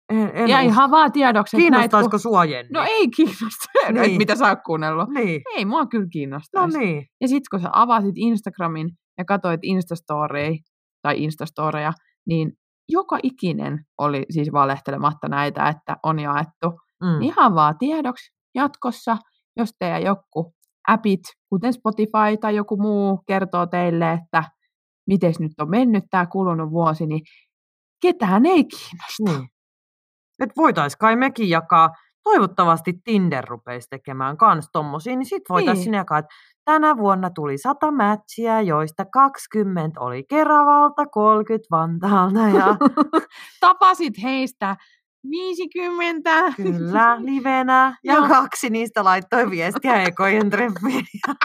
En, en ja usko. ihan vaan tiedoksi, Kiinnostaisiko kun... sua, Jenni? No ei kiinnosta, [LAUGHS] niin. Mitä sä oot kuunnellut. Niin, Ei mua kyllä no kiinnostaisi. niin. Ja sit kun sä avasit Instagramin ja katsoit Instastoreja tai Instastoreja, niin joka ikinen oli siis valehtelematta näitä, että on jaettu. Mm. Ihan vaan tiedoksi jatkossa, jos teidän joku appit, kuten Spotify tai joku muu, kertoo teille, että miten nyt on mennyt tämä kulunut vuosi, niin ketään ei kiinnosta. Niin. Et voitais kai mekin jakaa, toivottavasti Tinder rupeisi tekemään kans tommosia, niin sit voitaisiin Niin. jakaa, että tänä vuonna tuli 100 matchia, joista 20 oli Keravalta, 30 Vantaalta ja [LAUGHS] Tapasit heistä 50. kyllä livenä [LAUGHS] ja Joo. kaksi niistä laittoi viestiä ekojen treffiin. [LAUGHS]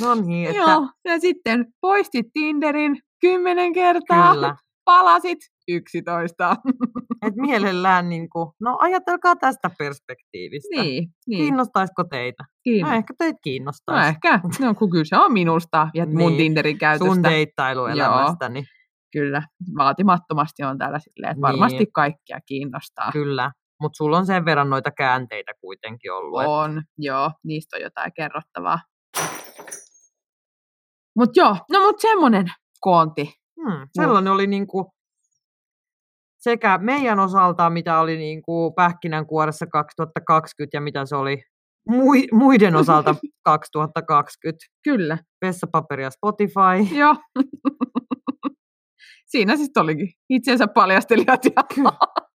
No niin, että Joo, ja sitten poistit Tinderin kymmenen kertaa, kyllä. palasit 11. [LAUGHS] Et mielellään, niin kuin, no ajatelkaa tästä perspektiivistä. niin, niin. Kiinnostaisiko teitä? Kiinno. No ehkä teitä No kiinnostaisi. ehkä. No kun kyllä se on minusta ja mun Niin, Tinderin käytöstä. sun deittailuelämästä, niin Kyllä, vaatimattomasti on täällä silleen, että varmasti Niin. kaikkia kiinnostaa. kyllä. Mutta sulla on sen verran noita käänteitä kuitenkin ollut. että- On, joo, niistä on jotain kerrottavaa. Mut joo, no mut semmonen koonti. Hmm, sellainen oli niinku sekä meidän osalta, mitä oli niinku pähkinänkuoressa 2020 ja mitä se oli mui- muiden osalta [LAUGHS] 2020. Kyllä, Vessapaperi ja Spotify. joo. Siinä siis olikin itsensä paljastelijat ja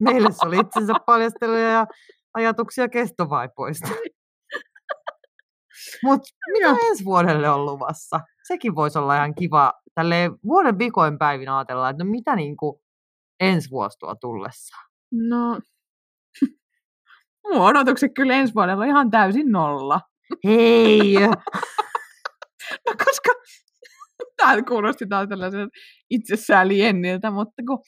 Meille se oli itsensä paljasteluja ja ajatuksia kestovaipoista. [LAUGHS] Mutta mitä ensi vuodelle on luvassa? Sekin voisi olla ihan kiva. Tälleen vuoden vikoin päivin ajatellaan, että no mitä niinku ensi vuosi tuo tullessa. No, [LAUGHS] mun odotukset kyllä ensi vuodella on ihan täysin nolla. Hei! [LAUGHS] No koska [LAUGHS] tämä kuulosti taas tällaisen itsessääli Jenniltä, mutta kun,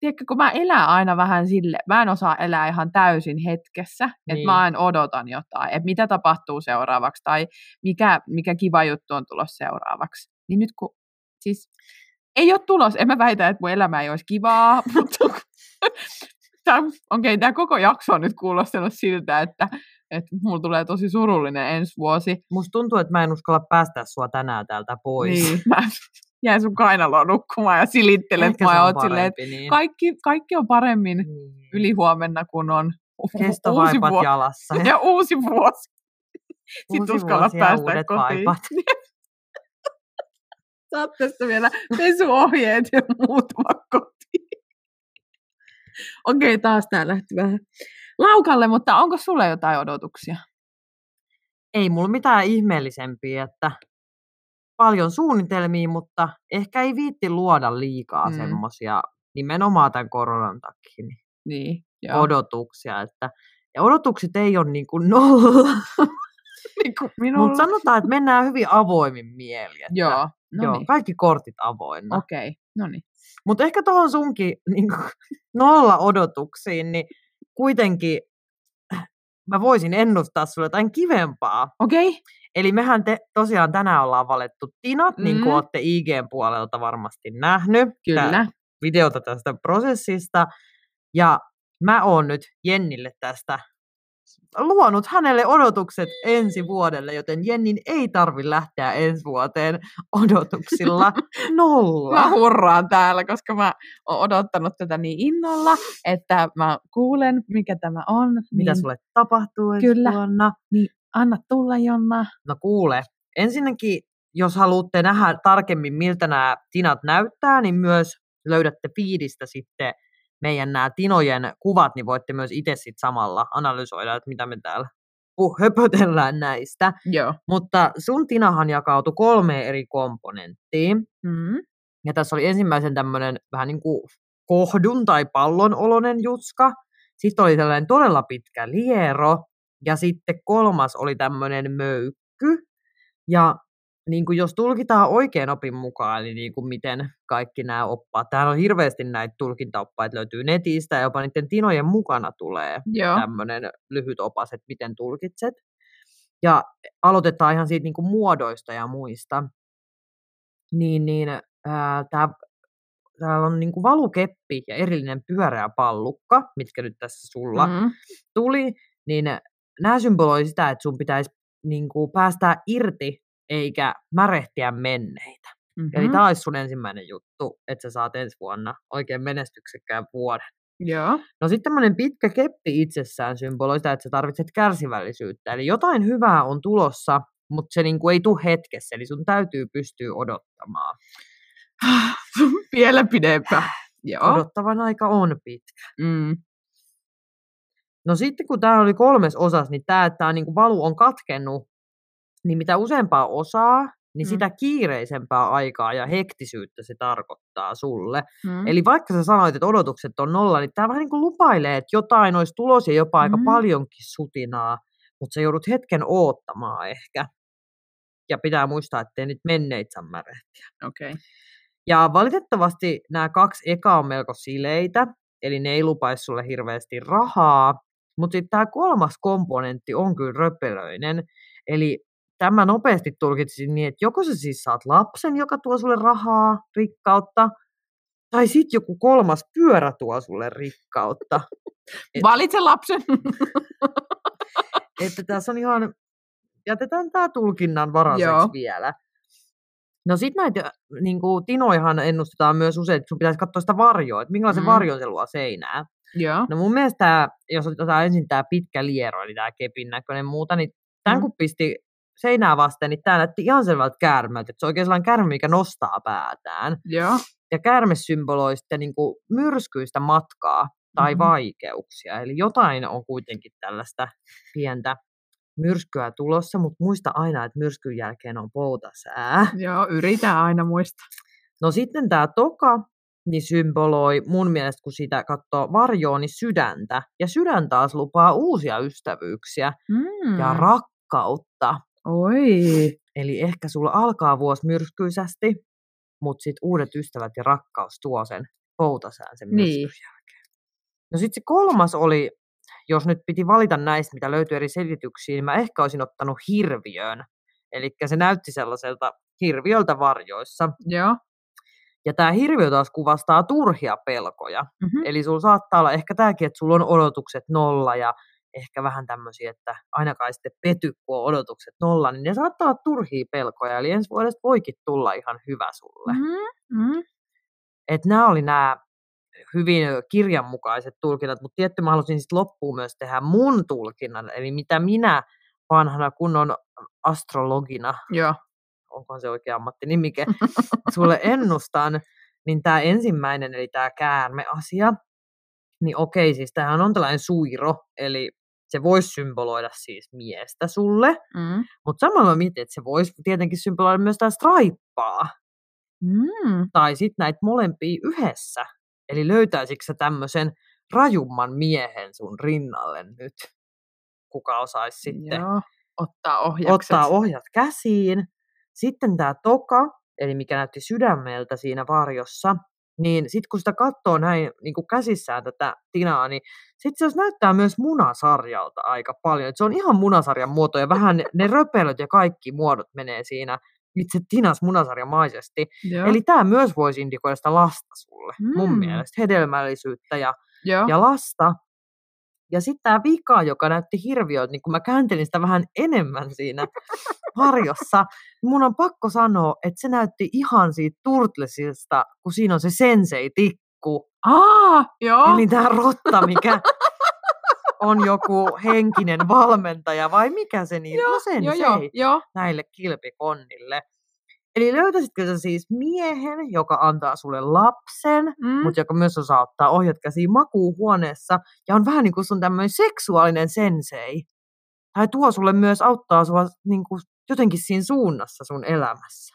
tiedätkö, kun mä elän aina vähän sille, mä en osaa elää ihan täysin hetkessä, että Niin. mä aina odotan jotain, että mitä tapahtuu seuraavaksi tai mikä, mikä kiva juttu on tulossa seuraavaksi. Niin nyt kun, siis ei ole tulos, en mä väitä, että mun elämä ei olisi kivaa, [LAUGHS] mutta tämä, okay, tämä koko jakso on nyt kuulostanut siltä, että, että mulla tulee tosi surullinen ensi vuosi. Musta tuntuu, että mä en uskalla päästää sua tänään täältä pois. Niin, mä jäin sun kainaloon nukkumaan ja silittelet Ehkä on oot silleen, että niin. kaikki, kaikki on paremmin Niin. yli huomenna, kun on uusi vuosi. jalassa. Ja uusi vuosi. [LAUGHS] Sitten Uusi uskalla vuosi päästä uudet kotiin. vaipat. [LAUGHS] Saat tästä vielä pesuohjeet ja muutama kotiin. [LAUGHS] Okei, taas tää lähti vähän laukalle, mutta onko sulle jotain odotuksia? Ei mulla mitään ihmeellisempiä, että paljon suunnitelmia, mutta ehkä ei viitti luoda liikaa Mm. mm. semmoisia nimenomaan tämän koronan takia niin Niin, joo. odotuksia. Että, ja odotukset ei ole niin kuin [LAUGHS] nolla, Niin kuin minulla. mutta sanotaan, että mennään hyvin avoimin mieli. Että, Joo, no joo, niin. kaikki kortit avoinna. Okei, no niin. Mutta ehkä tuohon sunkin niin kuin, [LAUGHS] nolla odotuksiin, niin kuitenkin mä voisin ennustaa sulle jotain kivempaa. Okei, Eli mehän te, tosiaan tänään ollaan valettu Tinat, niin Mm. kuin olette IGn puolelta varmasti nähnyt. kyllä. Tää videota tästä prosessista. Ja mä oon nyt Jennille tästä luonut hänelle odotukset ensi vuodelle, joten Jennin ei tarvi lähteä ensi vuoteen odotuksilla [LAUGHS] nolla. Mä hurraan täällä, koska mä oon odottanut tätä niin innolla, että mä kuulen, mikä tämä on. Mitä niin, sulle tapahtuu ensi Kyllä. vuonna? niin anna tulla, Jonna. No kuule, ensinnäkin jos haluatte nähdä tarkemmin, miltä nämä tinat näyttää, niin myös löydätte fiidistä sitten meidän nämä Tinojen kuvat, niin voitte myös itse sitten samalla analysoida, että mitä me täällä puh- höpötellään näistä. Joo. Mutta sun Tinahan jakautui kolmeen eri komponenttiin. Mm. Ja tässä oli ensimmäisen tämmöinen vähän niin kuin kohdun tai pallon oloinen jutska. Sitten oli tällainen todella pitkä liero. Ja sitten kolmas oli tämmöinen möykky. Ja niin kuin jos tulkitaan oikein opin mukaan, eli niin kuin miten kaikki nämä oppaat, täällä on hirveästi näitä tulkintaoppaita, löytyy netistä ja jopa niiden tinojen mukana tulee tämmöinen lyhyt opas, että miten tulkitset. Ja aloitetaan ihan siitä niin kuin muodoista ja muista. Niin, niin ää, tää, täällä on niin kuin valukeppi ja erillinen pyöreä pallukka, mitkä nyt tässä sulla Mm. tuli, niin nämä symboloi sitä, että sun pitäisi niin kuin päästää irti eikä märehtiä menneitä. Mm-hmm. Eli tämä olisi sun ensimmäinen juttu, että sä saat ensi vuonna oikein menestyksekkään vuoden. Joo. No sitten tämmöinen pitkä keppi itsessään symboloi sitä, että sä tarvitset kärsivällisyyttä. Eli jotain hyvää on tulossa, mutta se niinku ei tule hetkessä, eli sun täytyy pystyä odottamaan. [SIGHS] Vielä pidempään. [SIGHS] Joo. Odottavan aika on pitkä. Mm. No sitten kun tämä oli kolmes osas, niin tämä, että tämä niinku valu on katkennut, niin mitä useampaa osaa, niin Mm. sitä kiireisempää aikaa ja hektisyyttä se tarkoittaa sulle. Mm. Eli vaikka sä sanoit, että odotukset on nolla, niin tämä vähän niin kuin lupailee, että jotain olisi tulossa ja jopa aika Mm. paljonkin sutinaa, mutta sä joudut hetken oottamaan ehkä. Ja pitää muistaa, ettei nyt menneitä märehtiä. Okei. Okay. Ja valitettavasti nämä kaksi eka on melko sileitä, eli ne ei lupaisi sulle hirveästi rahaa, mutta sitten tämä kolmas komponentti on kyllä röpelöinen. Eli tämä nopeasti tulkitsisin niin, että joko sä siis saat lapsen, joka tuo sulle rahaa, rikkautta, tai sitten joku kolmas pyörä tuo sulle rikkautta. [LAUGHS] Et- Valitse lapsen. että tässä on ihan, jätetään tämä tulkinnan varaiseksi Joo. vielä. No sitten näitä, niin kuin Tinoihan ennustetaan myös usein, että sun pitäisi katsoa sitä varjoa, että minkälaisen Mm. varjon se luo seinään. Joo. No mun mielestä, tää, jos otetaan ensin tämä pitkä liero, eli tämä kepin näköinen muuta, niin tämän Mm. kun pisti seinää vasten, niin tämä näytti ihan selvältä käärmeltä, se on oikein sellainen käärme, mikä nostaa päätään. Joo. Ja käärme symboloi sitten niin kuin myrskyistä matkaa tai Mhm. mm-hmm. vaikeuksia. Eli jotain on kuitenkin tällaista pientä myrskyä tulossa, mutta muista aina, että myrskyn jälkeen on poutasää. Joo, yritän aina muistaa. No sitten tämä toka, niin symboloi mun mielestä, kun sitä katsoo varjoon, niin sydäntä. Ja sydän taas lupaa uusia ystävyyksiä Mm. ja rakkautta. Oi. Eli ehkä sulla alkaa vuosi myrskyisesti, mutta sitten uudet ystävät ja rakkaus tuo sen poutasään sen myrskyn Niin. jälkeen. No sitten se kolmas oli, jos nyt piti valita näistä, mitä löytyy eri selityksiä, niin mä ehkä olisin ottanut hirviön. Eli se näytti sellaiselta hirviöltä varjoissa. Joo. Ja tämä hirviö taas kuvastaa turhia pelkoja. Mm-hmm. Eli sulla saattaa olla ehkä tämäkin, että sulla on odotukset nolla ja ehkä vähän tämmöisiä, että ainakaan sitten pety, kun on odotukset nolla, niin ne saattaa olla turhia pelkoja. Eli ensi vuodesta voikin tulla ihan hyvä sulle. Mm. Mm-hmm. Että nämä oli nämä hyvin kirjanmukaiset tulkinnat, mutta tietty mä halusin sitten loppuun myös tehdä mun tulkinnan, eli mitä minä vanhana kunnon astrologina Joo. onkohan se oikea ammattinimike, [LAUGHS] sulle ennustan, niin tämä ensimmäinen, eli tämä käärmeasia, niin okei, siis tämähän on tällainen suiro, eli se voisi symboloida siis miestä sulle, Mm. mutta samalla mä mietin, että se voisi tietenkin symboloida myös tämä straippaa, Mm. tai sitten näitä molempia yhdessä. Eli löytäisikö sä tämmöisen rajumman miehen sun rinnalle nyt, kuka osaisi sitten Joo. Ottaa ohjakset. ottaa ohjat käsiin. Sitten tämä toka, eli mikä näytti sydämeltä siinä varjossa, niin sitten kun sitä katsoo näin niin kuin käsissään tätä tinaa, niin sitten se näyttää myös munasarjalta aika paljon. Et se on ihan munasarjan muoto ja vähän ne, ne röpelöt ja kaikki muodot menee siinä itse tinas munasarjamaisesti. Joo. Eli tämä myös voisi indikoida sitä lasta sulle, mun Mm. mielestä, hedelmällisyyttä ja Joo. ja lasta. Ja sitten tämä vika, joka näytti hirviöltä, niin kun mä kääntelin sitä vähän enemmän siinä varjossa, niin mun on pakko sanoa, että se näytti ihan siitä Turtlesista, kun siinä on se sensei-tikku. Aa, joo. Eli tämä rotta, mikä on joku henkinen valmentaja, vai mikä se niin? Joo, no sensei joo, joo, joo. näille kilpikonnille. Eli löytäisitkö sä siis miehen, joka antaa sulle lapsen, Mm. mutta joka myös osaa ottaa ohjat käsiin makuuhuoneessa, ja on vähän niin kuin sun tämmöinen seksuaalinen sensei. Tai tuo sulle myös auttaa sua niin kuin jotenkin siinä suunnassa sun elämässä.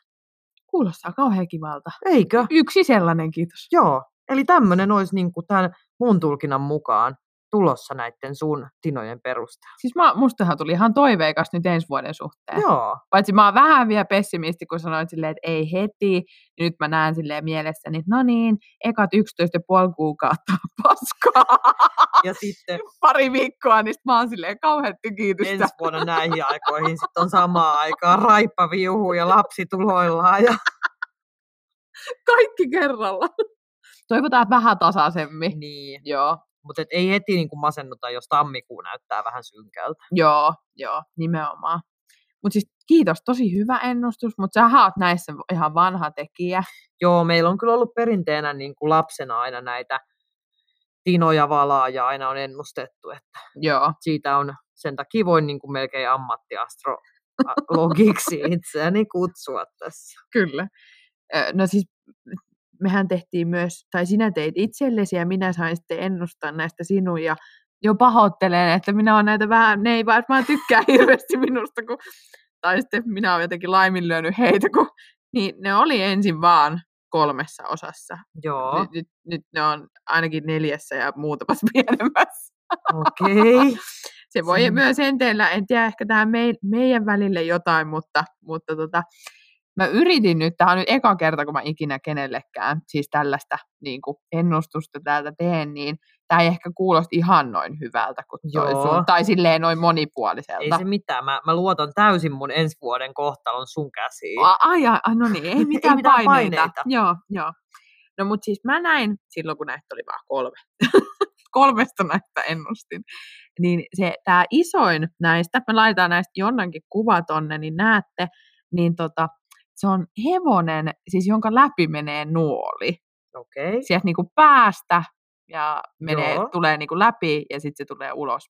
Kuulostaa kauhean kivalta. Eikö? Yksi sellainen, kiitos. Joo. Eli tämmöinen olisi niin kuin tämän mun tulkinnan mukaan tulossa näiden sun tinojen perusteella. Siis mä, mustahan tuli ihan toiveikas nyt ensi vuoden suhteen. Joo. Paitsi mä oon vähän vielä pessimisti, kun sanoin silleen, että ei heti. Niin nyt mä näen silleen mielessäni, että no niin, ekat 11,5 kuukautta paskaa. [LAUGHS] Ja sitten Pari viikkoa, niin sit mä oon silleen kauhean tykitystä. ensi vuonna näihin aikoihin sitten on samaan aikaan raippa viuhuu ja lapsi tuloillaan. Ja... Kaikki kerralla. Toivotaan että vähän tasaisemmin. Niin. Joo, Mutta ei heti niin kuin masennuta, jos tammikuu näyttää vähän synkältä. joo, joo, nimenomaan. Mutta siis kiitos, tosi hyvä ennustus, mutta sä oot näissä ihan vanha tekijä. Joo, meillä on kyllä ollut perinteenä niin kuin lapsena aina näitä tinoja valaa ja aina on ennustettu, että Joo, siitä on sen takia voin niin kuin melkein ammattiastrologiksi [LAUGHS] itseäni kutsua tässä. kyllä. No siis mehän tehtiin myös, tai sinä teit itsellesi ja minä sain sitten ennustaa näistä sinun ja jo pahoittelen, että minä olen näitä vähän, ne ei varmaan tykkää [LAUGHS] hirveästi minusta, kun, tai sitten minä olen jotenkin laiminlyönyt heitä, kun, niin ne oli ensin vaan kolmessa osassa. Joo, Nyt, nyt, nyt ne on ainakin neljässä ja muutamassa [LAUGHS] pienemmässä. okei. Se voi Sen- myös enteellä, en tiedä, ehkä tähän mei, meidän välille jotain, mutta, mutta tota, mä yritin nyt, tämä on nyt eka kerta, kun mä ikinä kenellekään siis tällaista niin kuin ennustusta täältä teen, niin tämä ei ehkä kuulosta ihan noin hyvältä kuin toi Joo. sun, tai silleen noin Ei monipuoliselta. se mitään, mä, mä luotan täysin mun ensi vuoden kohtalon sun käsiin. A- Ai, ai, no niin, [LAUGHS] ei mitään, mitään paineita. paineita. Joo, joo. No mutta siis mä näin, silloin kun näistä oli vaan kolme, [LAUGHS] kolmesta näistä ennustin, niin se tämä isoin näistä, me laitetaan näistä jonnankin kuva tonne, niin näette, niin tota, se on hevonen, siis jonka läpi menee nuoli. Okei. Sieltä niinku päästä ja menee, Joo. tulee niinku läpi ja sitten se tulee ulos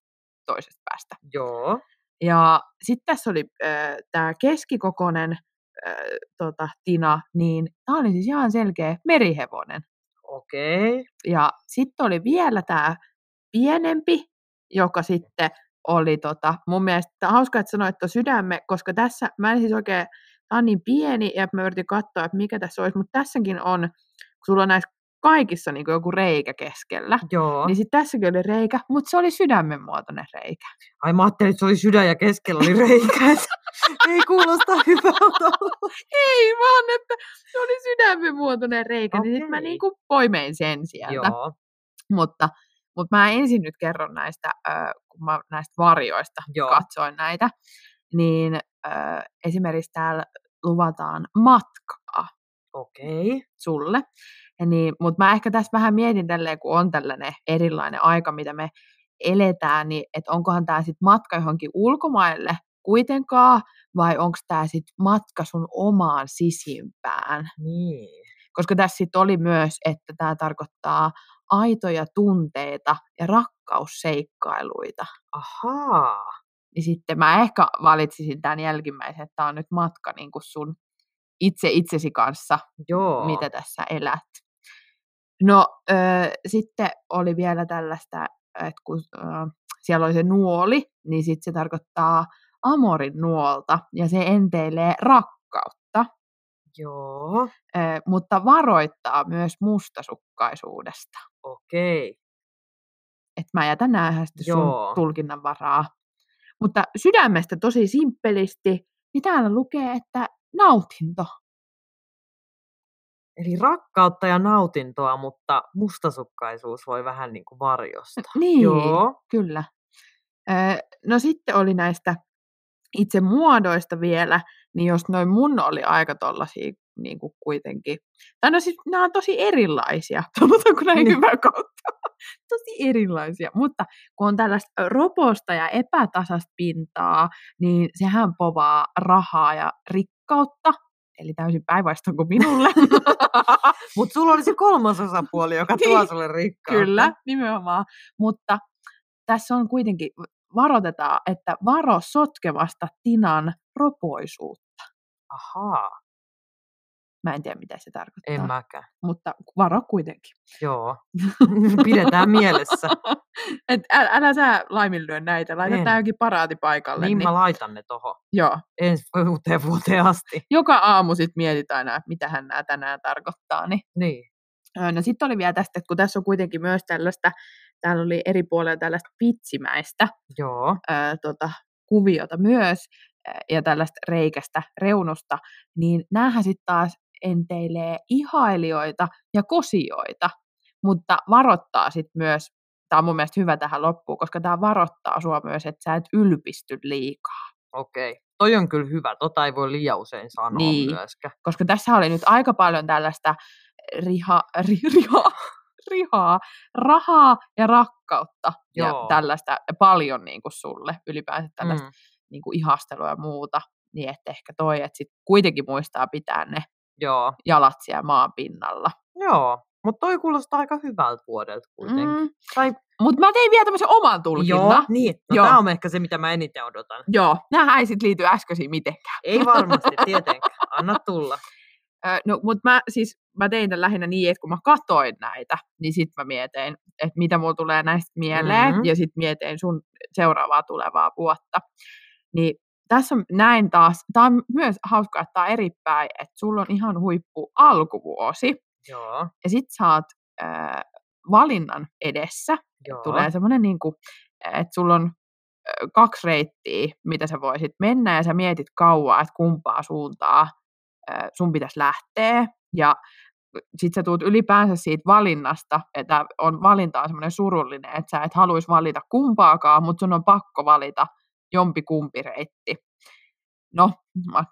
toisesta päästä. Joo. Ja sitten tässä oli äh, tämä keskikokoinen äh, tota, Tina, niin tämä oli siis ihan selkeä merihevonen. Okei. Ja sitten oli vielä tämä pienempi, joka sitten oli tota, mun mielestä hauska, että sanoit tuo sydämme, koska tässä, mä en siis oikein, tämä on niin pieni, ja mä yritin katsoa, että mikä tässä olisi, mutta tässäkin on, kun sulla on näissä kaikissa niin joku reikä keskellä, Joo. niin sitten tässäkin oli reikä, mutta se oli sydämen muotoinen reikä. Ai mä ajattelin, että se oli sydän ja keskellä oli reikä. Ei kuulosta [LAUGHS] hyvältä. Ei vaan, että se oli sydämen muotoinen reikä, niin sitten mä Okei. niinku poimein sen sieltä. Joo. Mutta, mutta mä ensin nyt kerron näistä, äh, kun mä näistä varjoista Joo. katsoin näitä, niin äh, esimerkiksi täällä luvataan matkaa Okei. sulle. Niin, mutta mä ehkä tässä vähän mietin tälleen, kun on tällainen erilainen aika, mitä me eletään, niin että onkohan tämä sitten matka johonkin ulkomaille kuitenkaan, vai onko tämä sitten matka sun omaan sisimpään? Niin. Koska tässä sitten oli myös, että tämä tarkoittaa aitoja tunteita ja rakkausseikkailuita. Ahaa. Niin sitten mä ehkä valitsisin tämän jälkimmäisen, että tämä on nyt matka niin kuin sun itse itsesi kanssa, Joo. mitä tässä elät. No ö, sitten oli vielä tällaista, että kun ö, siellä oli se nuoli, niin sitten se tarkoittaa amorin nuolta ja se enteilee rakkautta, Joo. ö, mutta varoittaa myös mustasukkaisuudesta. Okei. että mä jätän sitten sun tulkinnan varaa. Mutta sydämestä tosi simppelisti, niin täällä lukee, että nautinto. Eli rakkautta ja nautintoa, mutta mustasukkaisuus voi vähän niin kuin varjosta. Niin, Joo. kyllä. No sitten oli näistä itse muodoista vielä, niin jos noin mun oli aika tollasia niin kuin kuitenkin. Tai no siis nämä on tosi erilaisia, [LAUGHS] sanotaanko näin Niin. hyvä kautta. [LAUGHS] tosi erilaisia, mutta kun on tällaista roposta ja epätasasta pintaa, niin sehän povaa rahaa ja rikkautta, eli täysin päinvastoin kuin minulle. [LAUGHS] Mutta sulla oli se kolmas osapuoli, joka tuo Niin, sulle rikkautta. Kyllä, nimenomaan. Mutta tässä on kuitenkin, varoitetaan, että varo sotkevasta Tinan ropoisuutta. Ahaa, Mä en tiedä, mitä se tarkoittaa, en mäkään. mutta varo kuitenkin. Joo, [LAUGHS] pidetään mielessä. Et älä, älä sä laiminlyö näitä, laita En. johonkin paraatipaikalle. Niin mä laitan ne tohon joo. ensi uuteen vuoteen asti. Joka aamu sit mietit aina, että mitähän nämä tänään tarkoittaa. Niin. Niin. No sitten oli vielä tästä, että kun tässä on kuitenkin myös tällaista, täällä oli eri puolilla tällaista pitsimäistä Joo, ö, tota, kuviota myös ja tällaista reikästä reunusta, niin näähän sitten taas enteilee ihailijoita ja kosioita, mutta varoittaa sitten myös, tämä on mun mielestä hyvä tähän loppuun, koska tämä varoittaa sua myös, että sä et ylpisty liikaa. okei. Toi on kyllä hyvä, tota ei voi liian usein sanoa Niin. myöskään. koska tässä oli nyt aika paljon tällaista riha, ri, rihaa, rihaa, rahaa ja rakkautta ja Joo. tällaista paljon niin kuin sulle ylipäänsä tällaista Mm, niin kuin ihastelua ja muuta, niin että ehkä toi, että sit kuitenkin muistaa pitää ne joo, jalat siellä maan pinnalla. joo. Mutta toi kuulostaa aika hyvältä vuodelta kuitenkin. Mm. Tai, Mutta mä tein vielä tämmöisen oman tulkinnan. joo, niin. No, Joo. Tämä on ehkä se, mitä mä eniten odotan. Joo, nämä ei sitten liity äskeisiin mitenkään. Ei varmasti, tietenkään. Anna tulla. [LAUGHS] No, mutta mä siis mä tein tämän lähinnä niin, että kun mä katoin näitä, niin sitten mä mietin, että mitä mulla tulee näistä mieleen, Mhm. ja sitten mietin sun seuraavaa tulevaa vuotta. Niin tässä on näin taas, tämä on myös hauskaa, että tämä eri päin, että sulla on ihan huippu alkuvuosi, Joo, ja sit sä oot äh, valinnan edessä, joo. tulee semmoinen, niin kuin, että sulla on kaksi reittiä, mitä sä voisit mennä, ja sä mietit kauan, että kumpaa suuntaa sun pitäisi lähteä, ja sit sä tuut ylipäänsä siitä valinnasta, että on valinta on semmoinen surullinen, että sä et haluaisi valita kumpaakaan, mutta sun on pakko valita jompi kumpi reitti. No, mä,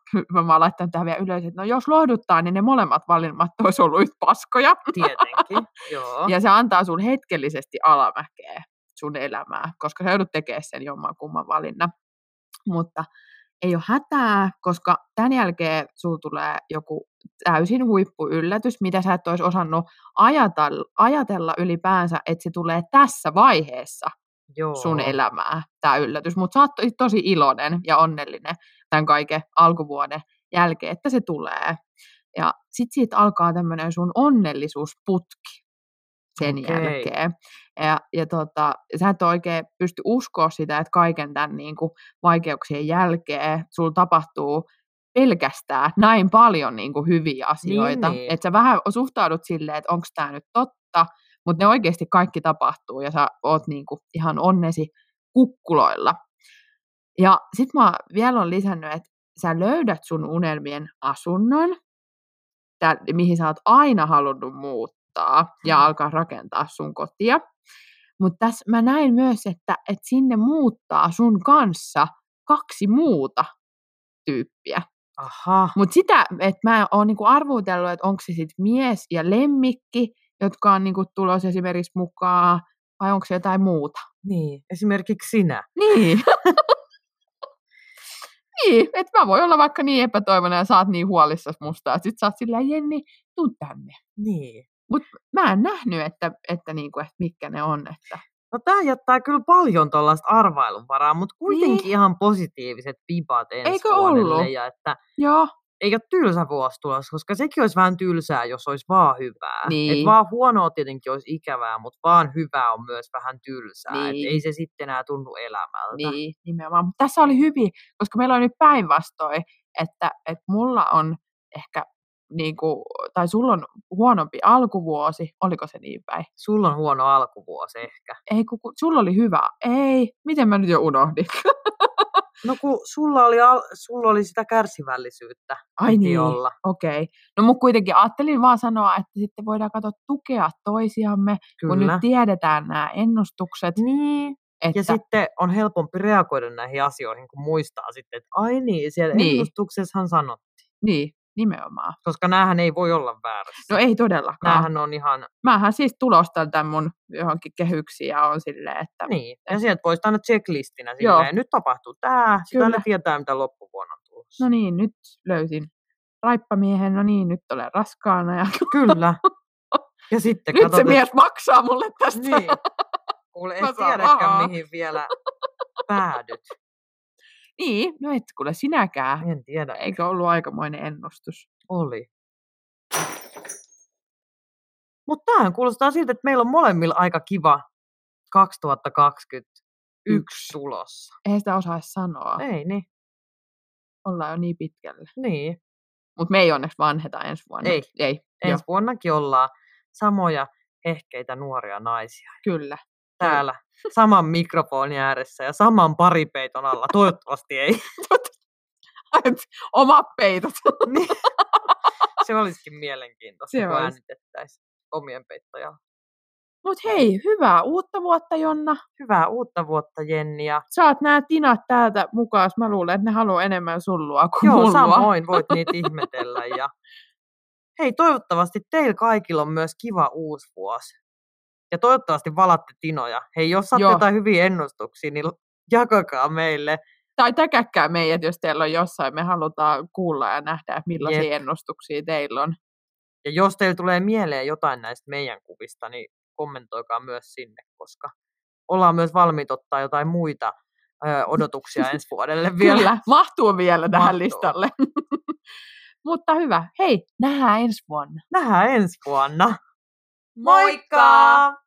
mä, laittanut tähän vielä ylös, että no jos lohduttaa, niin ne molemmat valinnat olisi ollut yhtä paskoja. Tietenkin, [LAUGHS] joo. Ja se antaa sun hetkellisesti alamäkeä sun elämää, koska sä joudut tekemään sen jomman kumman valinnan. Mutta ei ole hätää, koska tämän jälkeen sulla tulee joku täysin huippuyllätys, mitä sä et olisi osannut ajatella, ajatella ylipäänsä, että se tulee tässä vaiheessa joo. sun elämää, tämä yllätys. Mutta sä oot to- tosi iloinen ja onnellinen tämän kaiken alkuvuoden jälkeen, että se tulee. Ja sit siitä alkaa tämmöinen sun onnellisuusputki sen Okei. jälkeen. Ja, ja tota, sä et oikein pysty uskoa sitä, että kaiken tämän niin kuin, vaikeuksien jälkeen sulla tapahtuu pelkästään näin paljon niin kuin, hyviä asioita. niin. Että sä vähän suhtaudut silleen, että onko tämä nyt totta, mutta ne oikeasti kaikki tapahtuu ja sä oot niin kuin, ihan onnesi kukkuloilla. Ja sit mä vielä on lisännyt, että sä löydät sun unelmien asunnon, tä- mihin sä oot aina halunnut muuttaa ja Mm. alkaa rakentaa sun kotia. Mutta tässä mä näin myös, että, että sinne muuttaa sun kanssa kaksi muuta tyyppiä. Mutta sitä, että mä oon niinku arvutellut, että onko se sitten mies ja lemmikki, jotka on niinku tulossa esimerkiksi mukaan, vai onko se jotain muuta. niin. Esimerkiksi sinä. Niin. [LAUGHS] niin, että mä voin olla vaikka niin epätoivoinen ja sä oot niin huolissas musta, että sit sä oot silleen, Jenni, tuu tänne. Niin. Mä en nähnyt, että, että, niinku, että mitkä ne on. Että. No tää jättää kyllä paljon tuollaista arvailunvaraa, mutta kuitenkin Niin. ihan positiiviset vibat ensi Eikö ollut? Ja että Joo, ei ole tylsä vuosi tulossa, koska sekin olisi vähän tylsää, jos olisi vaan hyvää. Et Niin. vaan huonoa tietenkin olisi ikävää, mutta vaan hyvää on myös vähän tylsää. Et Niin. ei se sitten enää tunnu elämältä. Niin, nimenomaan. Mutta tässä oli hyvin, koska meillä on nyt päinvastoin, että, että mulla on ehkä, niin kuin, tai sulla on huonompi alkuvuosi, oliko se niin päin? Sulla on huono alkuvuosi ehkä. Ei, kun, kun sulla oli hyvä. Ei, miten mä nyt jo unohdin? [LAUGHS] No kun sulla oli, sulla oli sitä kärsivällisyyttä. Ai niin, olla. okei. Okay. No mutta kuitenkin ajattelin vaan sanoa, että sitten voidaan katsoa tukea toisiamme, kun nyt Kyllä. tiedetään nämä ennustukset. Niin. Että, Ja sitten on helpompi reagoida näihin asioihin, kun muistaa sitten, että ai niin, siellä Niin. ennustuksessahan sanot. Niin, nimenomaan. Koska näähän ei voi olla väärässä. No ei todellakaan. Näähän on ihan, Mähän siis tulostan tämän mun johonkin kehyksiin ja on silleen, että niin. Ja sieltä voisi aina checklistinä Joo. silleen, nyt tapahtuu tää, sitä tietää, mitä loppuvuonna on tulossa. no niin, nyt löysin raippamiehen, no niin, nyt olen raskaana ja Kyllä. [LAUGHS] Ja sitten nyt se katsotaan- mies maksaa mulle tästä. Niin. Kuule, en tiedäkään, mihin vielä päädyt. Niin, no et kuule sinäkään. En tiedä. Eikö ollut aikamoinen ennustus? Oli. Mutta tämähän kuulostaa siltä, että meillä on molemmilla aika kiva 2021 Yksi. tulossa. Eihän sitä osaa sanoa. Ei niin. Ollaan jo niin pitkällä. niin. Mutta me ei onneksi vanheta ensi vuonna. Ei. Ei, joo, Ensi vuonnakin ollaan samoja hehkeitä nuoria naisia kyllä. täällä saman mikrofonin ääressä ja saman paripeiton alla. Toivottavasti ei. [LAUGHS] Omat peitot. Niin. [LAUGHS] Se olisikin mielenkiintoista, Se kun olisi. äänitettäisiin omien peittoja. Mutta hei, hyvää uutta vuotta Jonna. Hyvää uutta vuotta, Jenni. Ja Saat nämä tinat täältä mukaan. Mä luulen, että ne haluaa enemmän sullua kuin Joo, mullua. samoin voit niitä ihmetellä. Ja... [LAUGHS] Hei, toivottavasti teillä kaikilla on myös kiva uusi vuosi. Ja toivottavasti valatte tinoja. Hei, jos saatte Joo. jotain hyviä ennustuksia, niin jakakaa meille. Tai täkäkkää meidät, jos teillä on jossain. Me halutaan kuulla ja nähdä, että millaisia Jep. ennustuksia teillä on. Ja jos teillä tulee mieleen jotain näistä meidän kuvista, niin kommentoikaa myös sinne, koska ollaan myös valmiit ottaa jotain muita ö, odotuksia [LAUGHS] ensi vuodelle vielä. Kyllä, mahtuu vielä tähän Mahtuu. listalle. [LAUGHS] Mutta hyvä. Hei, nähdään ensi vuonna. Nähdään ensi vuonna. Moikka!